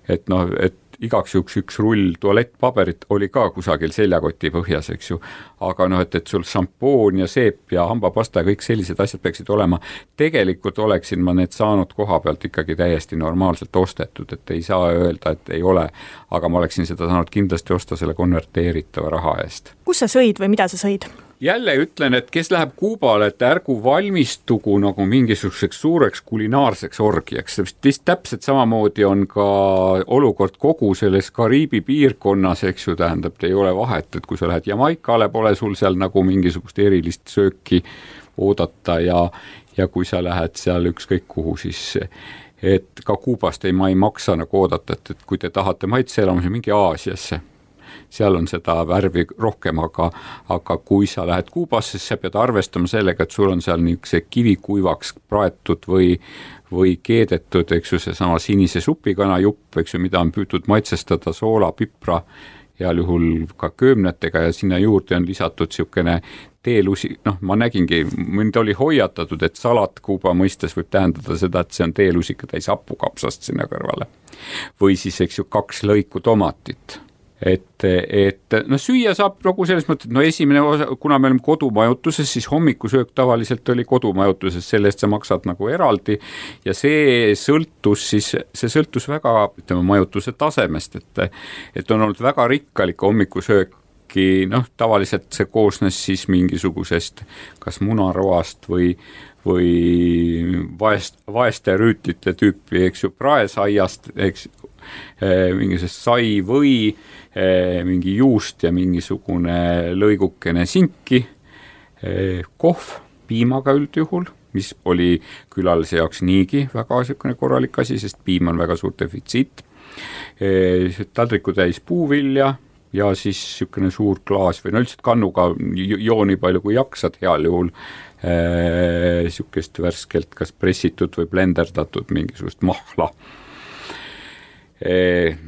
et noh, et igaks juhuks üks rull tualettpaberit oli ka kusagil seljakoti põhjas, eks ju. aga noh, et, et sul šampoon ja seep ja hambapasta ja kõik sellised asjad peaksid olema. tegelikult oleksin ma need saanud koha pealt ikkagi täiesti normaalselt ostetud, et ei saa öelda, et ei ole. aga ma oleksin seda saanud kindlasti osta selle konverteeritava raha eest. kus sa sõid või mida sa sõid? Jälle ütlen, et kes läheb Kuubale, et ärgu valmistugu nagu mingisuguseks suureks kulinaarseks orgiaks, vist täpselt samamoodi on ka olukord kogu selles Kariibi piirkonnas, eks ju, tähendab, ei ole vahet, et kui sa lähed Jamaikale, pole sul seal nagu mingisugust erilist sööki oodata ja ja kui sa lähed seal ükskõik kuhu, siis et ka Kuubast ei, ma ei maksa nagu oodata, et, et kui te tahate maitseelamusi, minge Aasiasse seal on seda värvi rohkem, aga, aga kui sa lähed Kuubasse, siis sa pead arvestama sellega, et sul on seal niisuguse kivikuivaks praetud või, või keedetud, eks ju, seesama sinise supikana jupp, eks ju, mida on püütud maitsestada soola, pipra, heal juhul ka köömnetega ja sinna juurde on lisatud niisugune teelusi, noh, ma nägingi, mind oli hoiatatud, et salat Kuuba mõistes võib tähendada seda, et see on teelusikatäis hapukapsast sinna kõrvale. või siis, eks ju, kaks lõiku tomatit et, et noh, süüa saab nagu selles mõttes, et no esimene osa, kuna me oleme kodumajutuses, siis hommikusöök tavaliselt oli kodumajutuses, selle eest sa maksad nagu eraldi. Ja see sõltus siis, see sõltus väga, ütleme, majutuse tasemest, et et on olnud väga rikkalik hommikusööki, noh, tavaliselt see koosnes siis mingisugusest kas munaroast või või vaest, vaeste rüütlite tüüpi, eks ju, praesaiast, eks, eh, mingisugust sai või mingi juust ja mingisugune lõigukene sinki, eh, kohv piimaga üldjuhul, mis oli külalise jaoks niigi väga niisugune korralik asi, sest piim on väga suur defitsiit, eh, taldriku täis puuvilja ja siis niisugune suur klaas või no üldiselt kannuga joo nii palju kui jaksad heal juhul, niisugust värskelt kas pressitud või blenderdatud mingisugust mahla. Eh,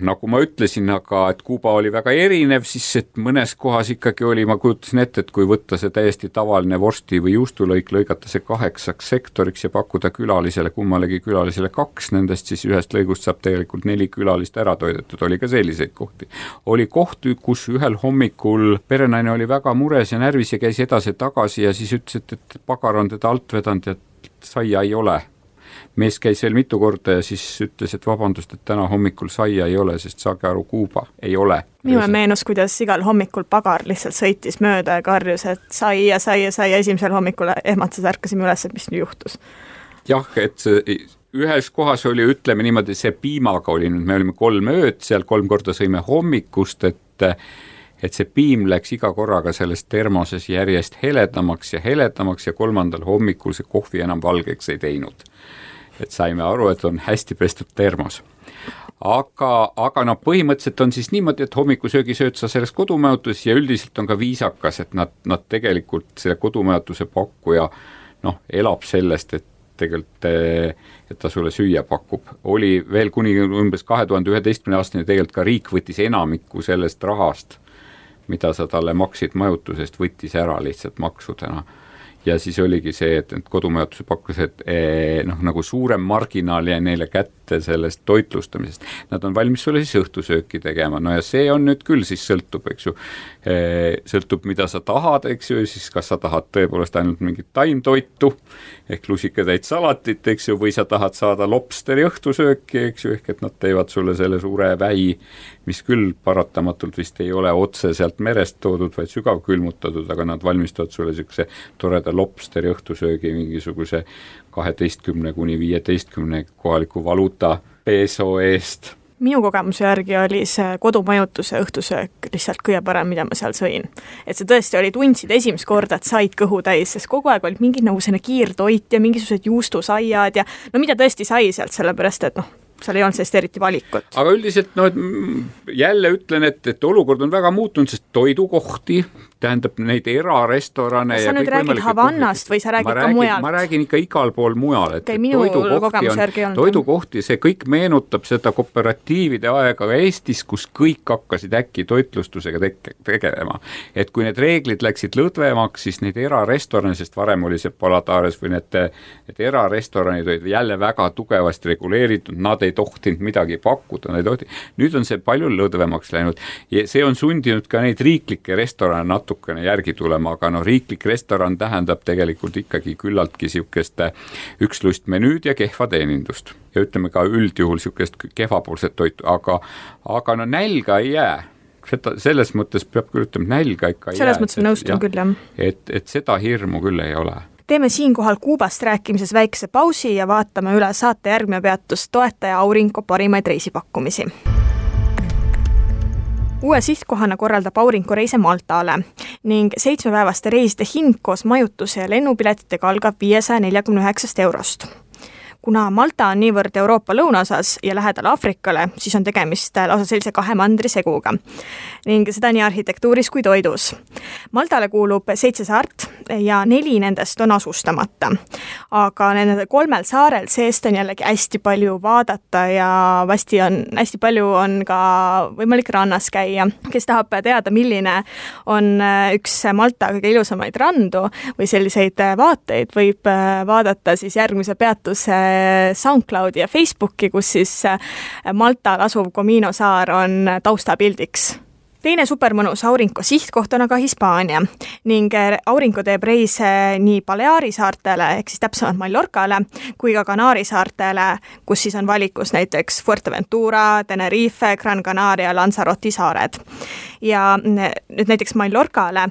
nagu ma ütlesin, aga et Kuuba oli väga erinev, siis et mõnes kohas ikkagi oli, ma kujutasin ette, et kui võtta see täiesti tavaline vorsti või juustulõik, lõigata see kaheksaks sektoriks ja pakkuda külalisele, kummalegi külalisele kaks nendest, siis ühest lõigust saab tegelikult neli külalist ära toidetud, oli ka selliseid kohti. oli kohti, kus ühel hommikul perenaine oli väga mures ja närvis ja käis edasi-tagasi ja siis ütles, et, et pagar on teda alt vedanud ja saia ei ole mees käis veel mitu korda ja siis ütles, et vabandust, et täna hommikul saia ei ole, sest saage aru, Kuuba ei ole. minule meenus, kuidas igal hommikul pagar lihtsalt sõitis mööda ja karjus, et sai ja sai ja sai ja esimesel hommikul ehmatas, ärkasime üles, et mis nüüd juhtus. jah, et ühes kohas oli, ütleme niimoodi, see piimaga oli nüüd, me olime kolm ööd seal, kolm korda sõime hommikust, et et see piim läks iga korraga selles termoses järjest heledamaks ja heledamaks ja kolmandal hommikul see kohvi enam valgeks ei teinud et saime aru, et on hästi pestud termos aga, aga noh, põhimõtteliselt on siis niimoodi, et hommikusöögi sööd sa selles kodumajutuses ja üldiselt on ka viisakas, et nad, nad tegelikult, selle kodumajutuse pakkuja noh, elab sellest, et tegelikult, et ta sulle süüa pakub. oli veel kuni umbes kahe tuhande üheteistkümne aastani tegelikult ka riik võttis enamiku sellest rahast, mida sa talle maksid majutusest, võttis ära lihtsalt maksudena ja siis oligi see, et, et kodumajutuse pakkused eh, noh, nagu suurem marginaal jäi neile kätte sellest toitlustamisest. Nad on valmis sulle siis õhtusööki tegema, no ja see on nüüd küll siis sõltub, eks ju, eh, sõltub, mida sa tahad, eks ju, siis kas sa tahad tõepoolest ainult mingit taimtoitu ehk lusikatäit salatit, eks ju, või sa tahad saada lobsteri õhtusööki, eks ju, ehk et nad teevad sulle selle suure väi mis küll paratamatult vist ei ole otse sealt merest toodud, vaid sügavkülmutatud, aga nad valmistavad sulle niisuguse toreda lobsteri õhtusöögi mingisuguse kaheteistkümne kuni viieteistkümne kohaliku valuuta peso eest minu kogemuse järgi oli see kodumajutuse õhtusöök lihtsalt kõige parem, mida ma seal sõin. et see tõesti oli, tundsid esimest korda, et said kõhu täis, sest kogu aeg olid mingid nagu selline kiirtoit ja mingisugused juustusaiad ja no mida tõesti sai sealt, sellepärast et noh, seal ei olnud sellist eriti valikut. aga üldiselt no jälle ütlen, et, et olukord on väga muutunud, sest toidukohti, tähendab neid erarestorane. sa nüüd räägid Havannast või sa räägid ka mujalt? ma räägin ikka igal pool mujal, et okay, toidukohti on, toidukohti, see kõik meenutab seda kooperatiivide aega Eestis, kus kõik hakkasid äkki toitlustusega teke-, tegelema. et kui need reeglid läksid lõdvemaks, siis neid erarestorane, sest varem oli see Paladares või need, need erarestoranid olid jälle väga tugevasti reguleeritud, nad ei tohtinud midagi pakkuda, nad ei tohtinud, nüüd on see palju lõdvemaks läinud ja see on sundinud ka neid riiklikke restorane natuke natukene järgi tulema, aga noh, riiklik restoran tähendab tegelikult ikkagi küllaltki niisugust ükslust menüüd ja kehva teenindust. ja ütleme ka üldjuhul niisugust kehvapoolset toitu, aga, aga no nälga ei jää seda, selles mõttes peab küll ütlema, nälga ikka ei selles jää, mõttes ma nõustun küll, jah. et, et seda hirmu küll ei ole teeme siinkohal Kuubast rääkimises väikese pausi ja vaatame üle saate järgmine peatus toetaja Aurinko parimaid reisipakkumisi. Uue sihtkohana korraldab Aurinko reise Maltale ning seitsmepäevaste reiside hind koos majutuse ja lennupiletitega algab viiesaja neljakümne üheksast eurost kuna Malta on niivõrd Euroopa lõunaosas ja lähedal Aafrikale, siis on tegemist lausa sellise kahe mandri seguga ning seda nii arhitektuuris kui toidus. Maltale kuulub seitse saart ja neli nendest on asustamata. aga nendel kolmel saarel seest on jällegi hästi palju vaadata ja hästi on, hästi palju on ka võimalik rannas käia. kes tahab teada, milline on üks Malta kõige ilusamaid randu või selliseid vaateid, võib vaadata siis järgmise peatuse SoundCloudi ja Facebooki, kus siis äh, Maltal asuv Comino saar on taustapildiks teine supermõnus Aurinko sihtkoht on aga Hispaania ning äh, Aurinko teeb reise nii Baleari saartele ehk siis täpsemalt Mallorcale kui ka Kanaari saartele, kus siis on valikus näiteks Fuerteventura, Tenerife, Gran Canaria, Lanzarote saared. ja nüüd näiteks Mallorcale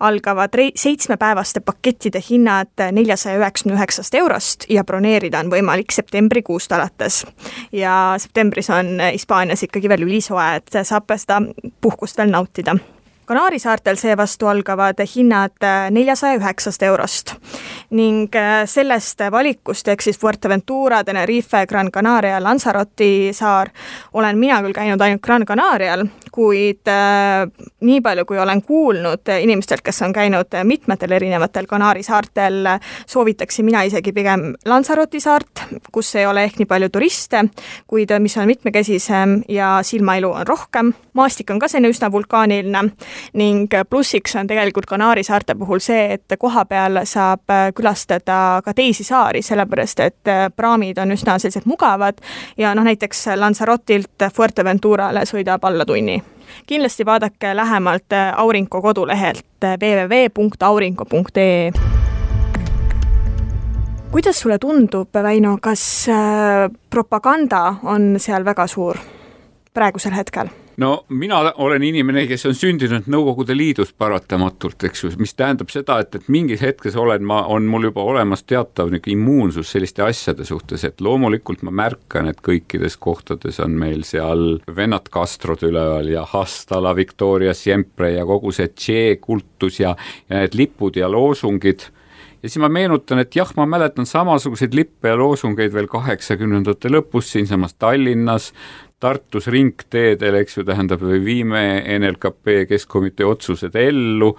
algavad rei-, seitsmepäevaste pakettide hinnad neljasaja üheksakümne üheksast eurost ja broneerida on võimalik septembrikuust alates. ja septembris on Hispaanias ikkagi veel ülisoe, et saab seda puhkust veel nautida Kanaari saartel seevastu algavad hinnad neljasaja üheksast eurost ning äh, sellest valikust ehk siis Fuerteventura, Tenerife, Gran Canaria, Lanzarote saar olen mina küll käinud ainult Gran Canarial, kuid äh, nii palju, kui olen kuulnud inimestelt, kes on käinud mitmetel erinevatel Kanaari saartel, soovitaksin mina isegi pigem Lanzarote saart, kus ei ole ehk nii palju turiste, kuid mis on mitmekesisem ja silmailu on rohkem. maastik on ka selline üsna vulkaaniline ning plussiks on tegelikult Kanaari saarte puhul see, et koha peal saab külastada ka teisi saari, sellepärast et praamid on üsna sellised mugavad ja noh, näiteks Lanzarotilt Fuerteventurale sõidab alla tunni kindlasti vaadake lähemalt Aurinko kodulehelt www.aurinko.ee. kuidas sulle tundub, Väino, kas äh, propaganda on seal väga suur praegusel hetkel? No mina olen inimene, kes on sündinud Nõukogude Liidus paratamatult, eks ju, mis tähendab seda, et, et mingis hetkes olen ma, on mul juba olemas teatav niisugune immuunsus selliste asjade suhtes, et loomulikult ma märkan, et kõikides kohtades on meil seal vennad Castrod üleval ja hasta la Victoria siempre ja kogu see Che kultus ja, ja need lipud ja loosungid. Ja siis ma meenutan, et jah, ma mäletan samasuguseid lippe ja loosungeid veel kaheksakümnendate lõpus siinsamas Tallinnas, Tartus ringteedel, eks ju, tähendab, viime NLKP keskkomitee otsused ellu,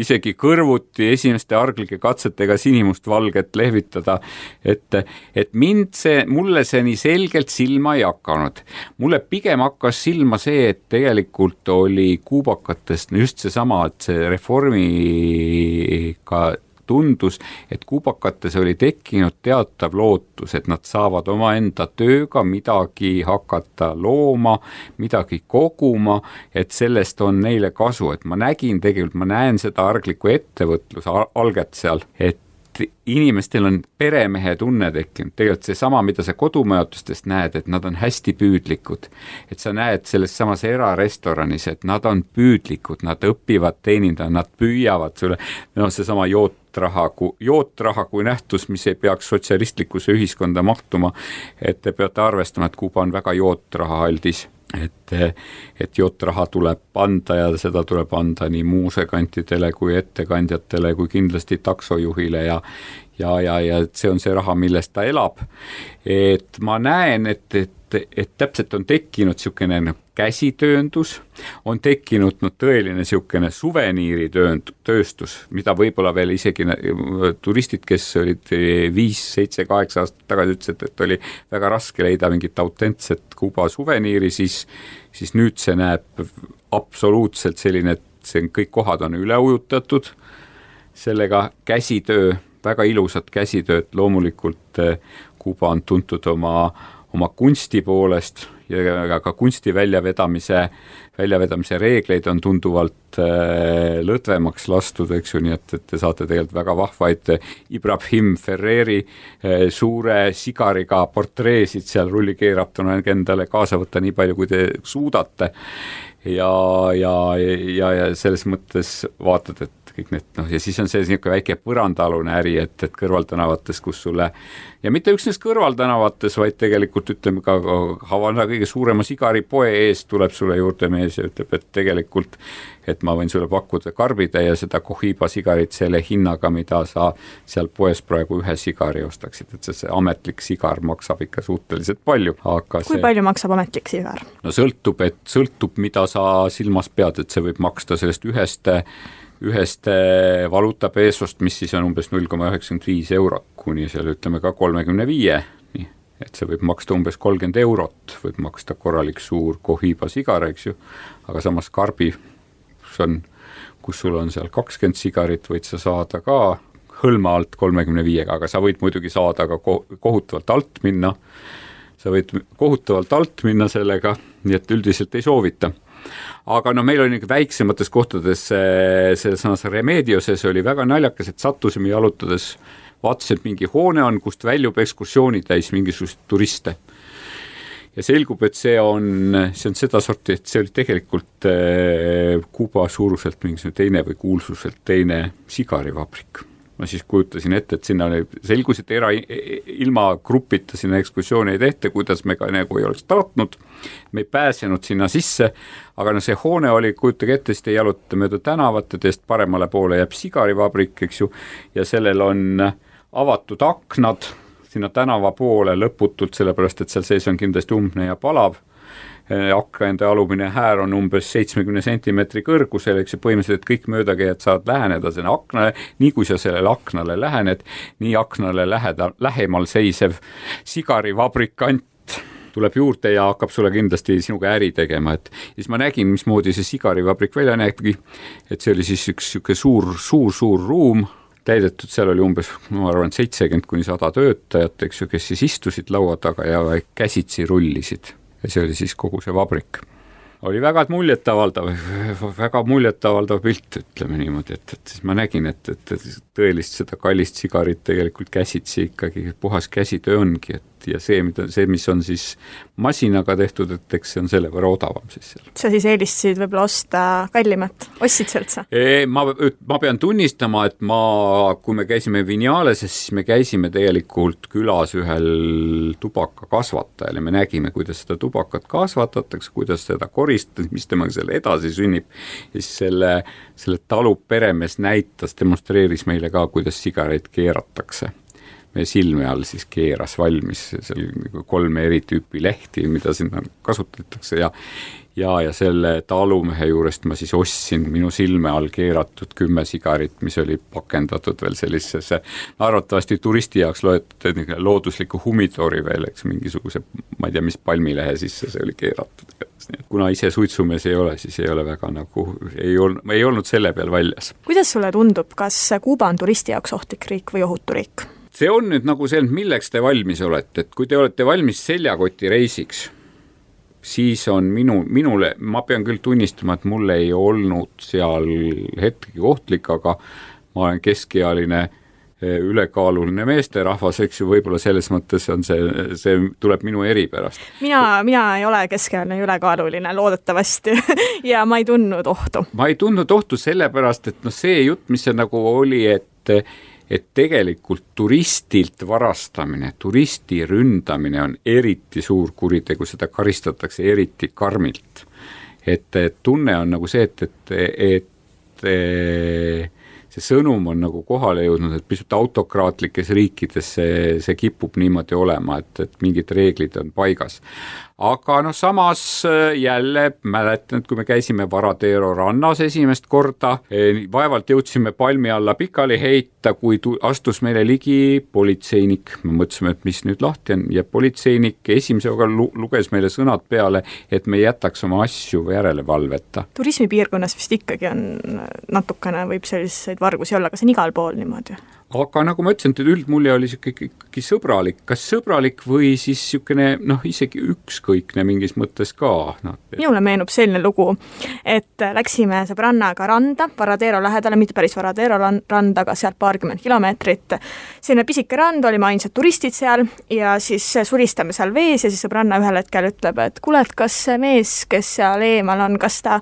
isegi kõrvuti esimeste arglike katsetega sinimustvalget lehvitada, et, et mind see, mulle see nii selgelt silma ei hakanud. mulle pigem hakkas silma see, et tegelikult oli kuubakatest just seesama, et see reformiga tundus, et kubakates oli tekkinud teatav lootus, et nad saavad omaenda tööga midagi hakata looma, midagi koguma, et sellest on neile kasu, et ma nägin tegelikult, ma näen seda arglikku ettevõtluse alget seal, et inimestel on peremehe tunne tekkinud, tegelikult seesama, mida sa kodumajutustest näed, et nad on hästi püüdlikud. et sa näed selles samas erarestoranis, et nad on püüdlikud, nad õpivad teenindada, nad püüavad sulle, noh, seesama jootraha, jootraha kui nähtus, mis ei peaks sotsialistlikusse ühiskonda mahtuma, et te peate arvestama, et Kuuba on väga jootrahaaldis et, et jootraha tuleb anda ja seda tuleb anda nii muusekantidele kui ettekandjatele kui kindlasti taksojuhile ja ja, ja, ja et see on see raha, millest ta elab. et ma näen, et, et et, täpselt on tekkinud niisugune käsitööndus, on tekkinud noh, tõeline niisugune suveniiritöönd-, tööstus, mida võib-olla veel isegi turistid, kes olid viis, seitse, kaheksa aastat tagasi ütlesid, et oli väga raske leida mingit autentset Kuuba suveniiri, siis siis nüüd see näeb absoluutselt selline, et see on, kõik kohad on üle ujutatud, sellega käsitöö, väga ilusat käsitööd, loomulikult Kuuba on tuntud oma oma kunsti poolest ja ka kunsti väljavedamise, väljavedamise reegleid on tunduvalt äh, lõdvemaks lastud, eks ju, nii et, et te saate tegelikult väga vahvaid Ibrahim Ferreri äh, suure sigariga portreesid seal rullikeeratuna endale kaasa võtta nii palju, kui te suudate. Ja, ja, ja, ja selles mõttes vaatad, et kõik need noh, ja siis on see niisugune väike põrandaalune äri, et, et kõrvaltänavates, kus sulle ja mitte üksnes kõrvaltänavates, vaid tegelikult ütleme ka Havana kõige suurema sigaripoe ees tuleb sulle juurde mees ja ütleb, et tegelikult et ma võin sulle pakkuda karbitäie seda Cohiba sigarit selle hinnaga, mida sa seal poes praegu ühe sigari ostaksid, et see, see ametlik sigar maksab ikka suhteliselt palju, aga kui see, palju maksab ametlik sigar? no sõltub, et sõltub, mida sa silmas pead, et see võib maksta sellest ühest ühest eh, valuuta peesost, mis siis on umbes null koma üheksakümmend viis eurot, kuni seal ütleme ka kolmekümne viie, nii, et see võib maksta umbes kolmkümmend eurot, võib maksta korralik suur Cohiba sigar, eks ju, aga samas karbi, kus on, kus sul on seal kakskümmend sigarit, võid sa saada ka hõlma alt kolmekümne viiega, aga sa võid muidugi saada ka ko-, kohutavalt alt minna, sa võid kohutavalt alt minna sellega, nii et üldiselt ei soovita aga no meil oli väiksemates kohtades selles samas Remedioses oli väga naljakas, et sattusime jalutades, vaatasin, et mingi hoone on, kust väljub ekskursioonitäis mingisuguseid turiste. ja selgub, et see on, see on sedasorti, et see oli tegelikult äh, Kuuba suuruselt mingisugune teine või kuulsuselt teine sigarivabrik ma siis kujutasin ette, et sinna oli, selgus, et era, ilma grupita sinna ekskursiooni ei tehta, kuidas me ka nagu ei oleks tahtnud, me ei pääsenud sinna sisse, aga no see hoone oli, kujutage ette, siis te jalutate mööda tänavat ja teist paremale poole jääb sigarivabrik, eks ju, ja sellel on avatud aknad sinna tänava poole lõputult, sellepärast et seal sees on kindlasti umbne ja palav akende alumine äär on umbes seitsmekümne sentimeetri kõrgusel, eks ju, põhimõtteliselt kõik möödakäijad saavad läheneda sinna aknale, nii kui sa sellele aknale lähened, nii aknale läheda, lähemal seisev sigarivabrikant tuleb juurde ja hakkab sulle kindlasti sinuga äri tegema, et siis ma nägin, mismoodi see sigarivabrik välja näebki, et see oli siis üks niisugune suur, suur, suur ruum, täidetud, seal oli umbes, ma arvan, seitsekümmend kuni sada töötajat, eks ju, kes siis istusid laua taga ja käsitsi rullisid ja see oli siis kogu see vabrik. oli väga muljetavaldav, väga muljetavaldav pilt, ütleme niimoodi, et, et siis ma nägin, et, et, tõelist seda kallist sigarit tegelikult käsitsi ikkagi puhas käsitöö ongi, et ja see, mida, see, mis on siis masinaga tehtud, et eks see on selle võrra odavam siis seal. sa siis eelistasid võib-olla osta kallimat, ostsid sa üldse? ma, ma pean tunnistama, et ma, kui me käisime Vinaleses, siis me käisime tegelikult külas ühel tubakakasvatajal ja me nägime, kuidas seda tubakat kasvatatakse, kuidas seda koristatakse, mis temaga seal edasi sünnib, siis selle, selle talu peremees näitas, demonstreeris meile ka, kuidas sigareid keeratakse meie silme all siis keeras valmis seal nagu kolme eri tüüpi lehti, mida sinna kasutatakse ja ja, ja selle talumehe juurest ma siis ostsin minu silme all keeratud kümme sigarit, mis oli pakendatud veel sellisesse arvatavasti turisti jaoks loetud loodusliku humidori veel, eks mingisuguse, ma ei tea, mis palmilehe sisse see oli keeratud. kuna ise suitsumees ei ole, siis ei ole väga nagu, ei olnud, ei olnud selle peal väljas. kuidas sulle tundub, kas Kuuba on turisti jaoks ohtlik riik või ohutu riik? See on nüüd nagu see, milleks te valmis olete, et kui te olete valmis seljakotireisiks, siis on minu, minule, ma pean küll tunnistama, et mul ei olnud seal hetkegi ohtlik, aga ma olen keskealine eh, ülekaaluline meesterahvas, eks ju, võib-olla selles mõttes on see, see tuleb minu eripärast. mina, mina ei ole keskealine ülekaaluline, loodetavasti ja ma ei tundnud ohtu. ma ei tundnud ohtu sellepärast, et noh, see jutt, mis see nagu oli, et et tegelikult turistilt varastamine, turisti ründamine on eriti suur kuritegu, seda karistatakse eriti karmilt. et, tunne on nagu see, et, et, et see sõnum on nagu kohale jõudnud, et pisut autokraatlikes riikides see, see kipub niimoodi olema, et, et mingid reeglid on paigas aga noh, samas äh, jälle mäletan, et kui me käisime Varateero rannas esimest korda, eh, vaevalt jõudsime palmi alla pikali heita, kui tu-, astus meile ligi politseinik. me mõtlesime, et mis nüüd lahti on ja politseinik esimese hooga lu-, luges meile sõnad peale, et me jätaks oma asju järelevalveta. turismipiirkonnas vist ikkagi on natukene, võib selliseid vargusi olla, kas on igal pool niimoodi? Aga nagu ma ütlesin, et üldmulje oli niisugune ikkagi sõbralik, kas sõbralik või siis niisugune noh, isegi ükskõikne mingis mõttes ka, noh. minule meenub selline lugu, et läksime sõbrannaga randa, Varadero lähedale, mitte päris Varadero randa, aga sealt paarkümmend kilomeetrit. selline pisike rand, olime ainsad turistid seal ja siis sulistame seal vees ja siis sõbranna ühel hetkel ütleb, et kuule, et kas see mees, kes seal eemal on, kas ta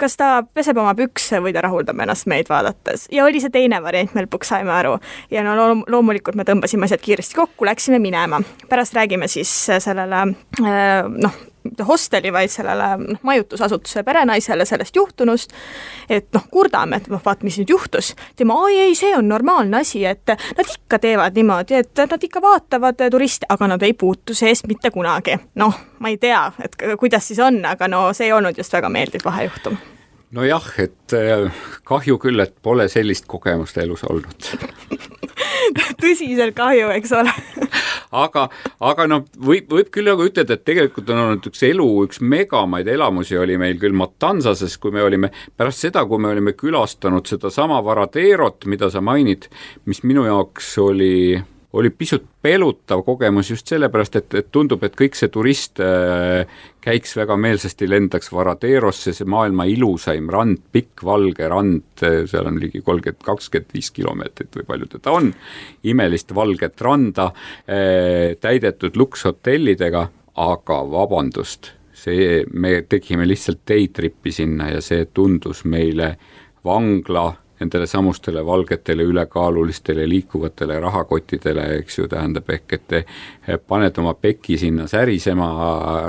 kas ta peseb oma pükse või ta rahuldab ennast meid vaadates ja oli see teine variant, me lõpuks saime aru. ja no loomulikult me tõmbasime asjad kiiresti kokku, läksime minema. pärast räägime siis sellele äh, noh, mitte hosteli, vaid sellele noh, majutusasutuse perenaisele sellest juhtunust, et noh, kurdame, et noh, vaat mis nüüd juhtus. tema, oi ei, see on normaalne asi, et nad ikka teevad niimoodi, et nad ikka vaatavad turiste, aga nad ei puutu seest mitte kunagi. noh, ma ei tea, et kuidas siis on, aga no see ei olnud just väga meeldiv vahejuhtum nojah, et äh, kahju küll, et pole sellist kogemust elus olnud tõsiselt kahju, eks ole aga, aga noh, võib, võib küll nagu ütelda, et tegelikult on olnud üks elu, üks megamaid elamusi oli meil küll Matanzases, kui me olime, pärast seda, kui me olime külastanud sedasama Varaderot, mida sa mainid, mis minu jaoks oli oli pisut pelutav kogemus just sellepärast, et, et tundub, et kõik see turist äh, käiks väga meelsasti, lendaks Varaderosse, see maailma ilusaim rand, pikk valge rand, seal on ligi kolmkümmend, kakskümmend viis kilomeetrit või palju teda on, imelist valget randa, äh, täidetud lukshotellidega, aga vabandust, see, me tegime lihtsalt day-trip'i sinna ja see tundus meile vangla nendele samustele valgetele ülekaalulistele liikuvatele rahakottidele, eks ju, tähendab ehk et te paned oma peki sinna särisema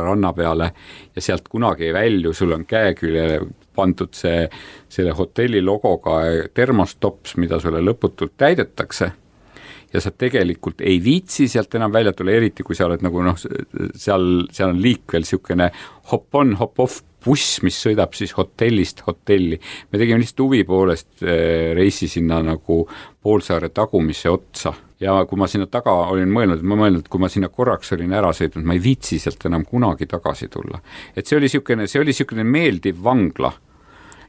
ranna peale ja sealt kunagi ei välju, sul on käe küljele pandud see, selle hotelli logoga termostops, mida sulle lõputult täidetakse ja sa tegelikult ei viitsi sealt enam välja tulla, eriti kui sa oled nagu noh, seal, seal on liik veel niisugune hop on, hop off buss, mis sõidab siis hotellist hotelli. me tegime lihtsalt huvi poolest eh, reisi sinna nagu poolsaare tagumisse otsa ja kui ma sinna taga olin mõelnud, ma mõelnud, kui ma sinna korraks olin ära sõitnud, ma ei viitsi sealt enam kunagi tagasi tulla. et see oli niisugune, see oli niisugune meeldiv vangla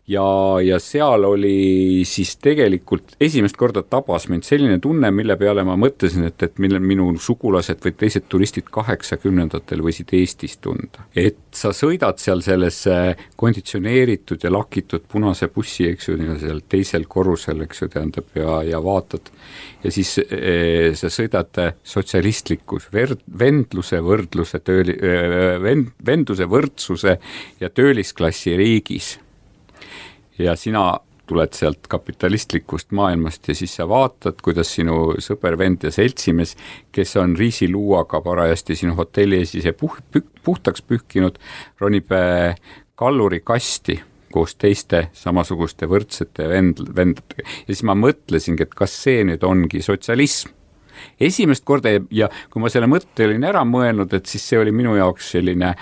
ja, ja seal oli siis tegelikult esimest korda tabas mind selline tunne, mille peale ma mõtlesin, et, et mille minu sugulased või teised turistid kaheksakümnendatel võisid Eestis tunda. et sa sõidad seal selles konditsioneeritud ja lakitud punase bussi, eks ju, seal teisel korrusel, eks ju, tähendab, ja, ja vaatad ja siis e, sa sõidad sotsialistlikus ver-, vendluse, võrdluse, tööli-, vend-, vendluse, võrdsuse ja töölisklassi riigis ja sina tuled sealt kapitalistlikust maailmast ja siis sa vaatad, kuidas sinu sõber, vend ja seltsimees, kes on riisiluuaga parajasti sinu hotelli ees ise puh-, puhtaks pühkinud, ronib äh, kallurikasti koos teiste samasuguste võrdsete vend-, vendadega. Ja siis ma mõtlesingi, et kas see nüüd ongi sotsialism esimest korda ja, ja kui ma selle mõtte olin ära mõelnud, et siis see oli minu jaoks selline,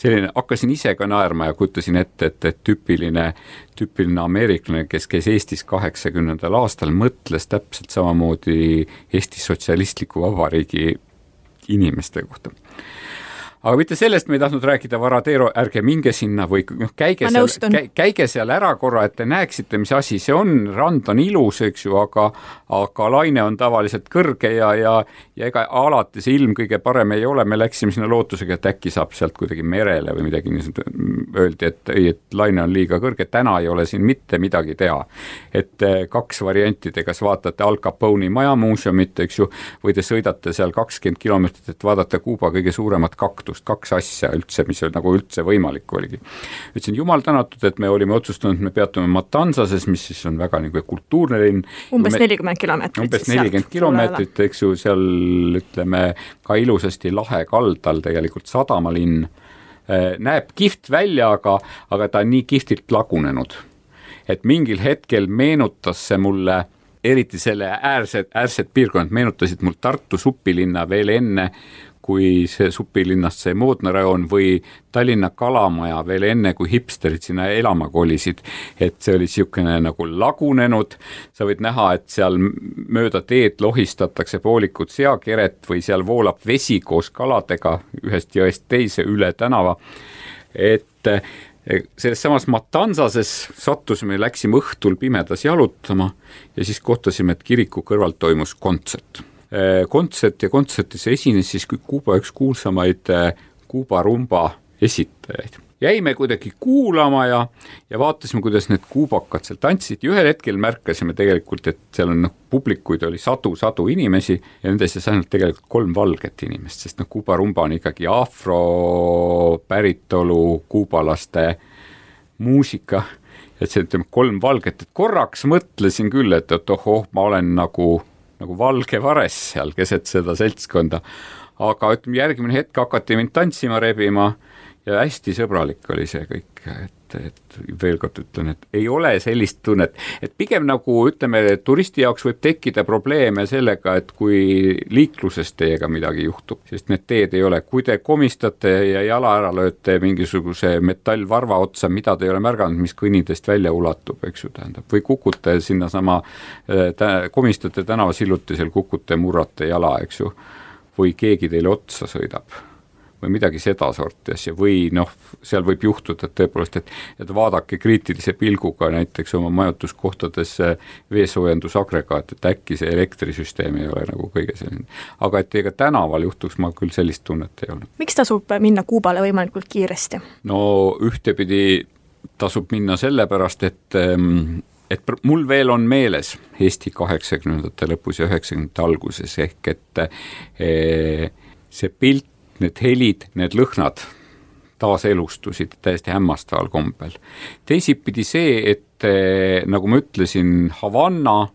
selline, hakkasin ise ka naerma ja kujutasin ette, et, et tüüpiline, tüüpiline ameeriklane, kes käis Eestis kaheksakümnendal aastal, mõtles täpselt samamoodi Eesti Sotsialistliku Vabariigi inimeste kohta aga mitte sellest me ei tahtnud rääkida, Varadero, ärge minge sinna või noh, käige Ma seal, käige seal ära korra, et te näeksite, mis asi see on, rand on ilus, eks ju, aga aga laine on tavaliselt kõrge ja, ja ja ega alati see ilm kõige parem ei ole, me läksime sinna lootusega, et äkki saab sealt kuidagi merele või midagi. Niisugust, öeldi, et ei, et laine on liiga kõrge, täna ei ole siin mitte midagi teha. et eh, kaks varianti, te kas vaatate Al Capone'i majamuuseumit, eks ju, või te sõidate seal kakskümmend kilomeetrit, et vaadata Kuuba kõige suuremat kaktus, väärtust, kaks asja üldse, mis nagu üldse võimalik oligi. ütlesin jumal tänatud, et me olime otsustanud, et me peatume Matanzases, mis siis on väga nagu kultuurne linn. umbes nelikümmend kilomeetrit. umbes nelikümmend kilomeetrit, eks ju, seal ütleme ka ilusasti lahe kaldal tegelikult sadamalinn äh, näeb kihvt välja, aga, aga ta on nii kihvtilt lagunenud. et mingil hetkel meenutas see mulle eriti selle äärsed, äärsed piirkonnad meenutasid mul Tartu supilinna veel enne, kui see supilinnast sai moodne rajoon või Tallinna kalamaja veel enne, kui hipsterid sinna elama kolisid. et see oli niisugune nagu lagunenud, sa võid näha, et seal mööda teed lohistatakse poolikut seakeret või seal voolab vesi koos kaladega ühest jõest teise üle tänava. et selles samas Matanzases sattusime, läksime õhtul pimedas jalutama ja siis kohtasime, et kiriku kõrval toimus kontsert. Kontsert ja kontsertis esines siis Kuuba üks kuulsamaid Kuuba rumba esitajaid. Jäime kuidagi kuulama ja, ja vaatasime, kuidas need kuubakad seal tantsisid ja ühel hetkel märkasime tegelikult, et seal on noh, publikuid oli sadu-sadu inimesi ja nende seas ainult tegelikult kolm valget inimest, sest noh, Kuuba rumba on ikkagi afro päritolu kuubalaste muusika, et see ütleme kolm valget, et korraks mõtlesin küll, et, et ohoh, ma olen nagu, nagu valge vares seal keset seda seltskonda, aga ütleme, järgmine hetk hakati mind tantsima rebima ja hästi sõbralik oli see kõik, et, et veel kord ütlen, et ei ole sellist tunnet, et pigem nagu ütleme, turisti jaoks võib tekkida probleeme sellega, et kui liikluses teiega midagi juhtub, sest need teed ei ole, kui te komistate ja jala ära lööte mingisuguse metallvarva otsa, mida te ei ole märganud, mis kõnnidest välja ulatub, eks ju, tähendab, või kukute sinnasama, äh, komistate tänavasillutisel, kukute, murrate jala, eks ju, või keegi teile otsa sõidab või midagi sedasorti asja või noh, seal võib juhtuda, et tõepoolest, et et vaadake kriitilise pilguga näiteks oma majutuskohtades veesoojendusagregaat, et äkki see elektrisüsteem ei ole nagu kõige selline. aga et ega tänaval juhtuks, ma küll sellist tunnet ei olnud. miks tasub minna Kuubale võimalikult kiiresti? no ühtepidi tasub minna sellepärast, et ehm, et mul veel on meeles Eesti kaheksakümnendate lõpus ja üheksakümnendate alguses ehk et eh, see pilt need helid, need lõhnad taaselustusid täiesti hämmastaval kombel. teisipidi see, et eh, nagu ma ütlesin, Havanna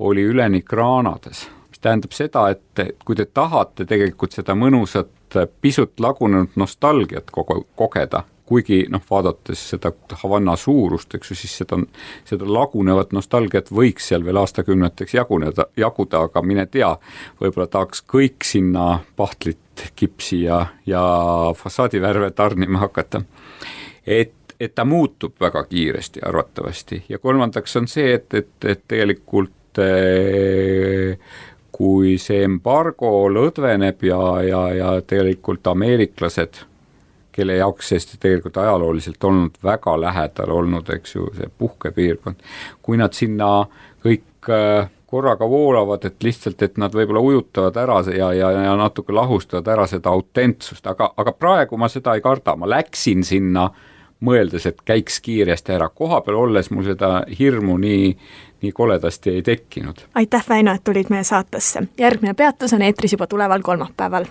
oli üleni kraanades, mis tähendab seda, et kui te tahate tegelikult seda mõnusat pisut lagunenud nostalgiat kogu, kogeda, kuigi noh, vaadates seda Havanna suurust, eks ju, siis seda, seda lagunevat nostalgiat võiks seal veel aastakümneteks jaguneda, jaguda, aga mine tea, võib-olla tahaks kõik sinna pahtlit, kipsi ja, ja fassaadivärve tarnima hakata. et, et ta muutub väga kiiresti arvatavasti ja kolmandaks on see, et, et, et tegelikult eh, kui see embargo lõdveneb ja, ja, ja tegelikult ameeriklased kelle jaoks see tegelikult ajalooliselt olnud väga lähedal olnud, eks ju, see puhkepiirkond. kui nad sinna kõik äh, korraga voolavad, et lihtsalt, et nad võib-olla ujutavad ära ja, ja, ja natuke lahustavad ära seda autentsust, aga, aga praegu ma seda ei karda, ma läksin sinna mõeldes, et käiks kiiresti ära, koha peal olles mul seda hirmu nii, nii koledasti ei tekkinud. aitäh, Väino, et tulid meie saatesse. järgmine peatus on eetris juba tuleval kolmapäeval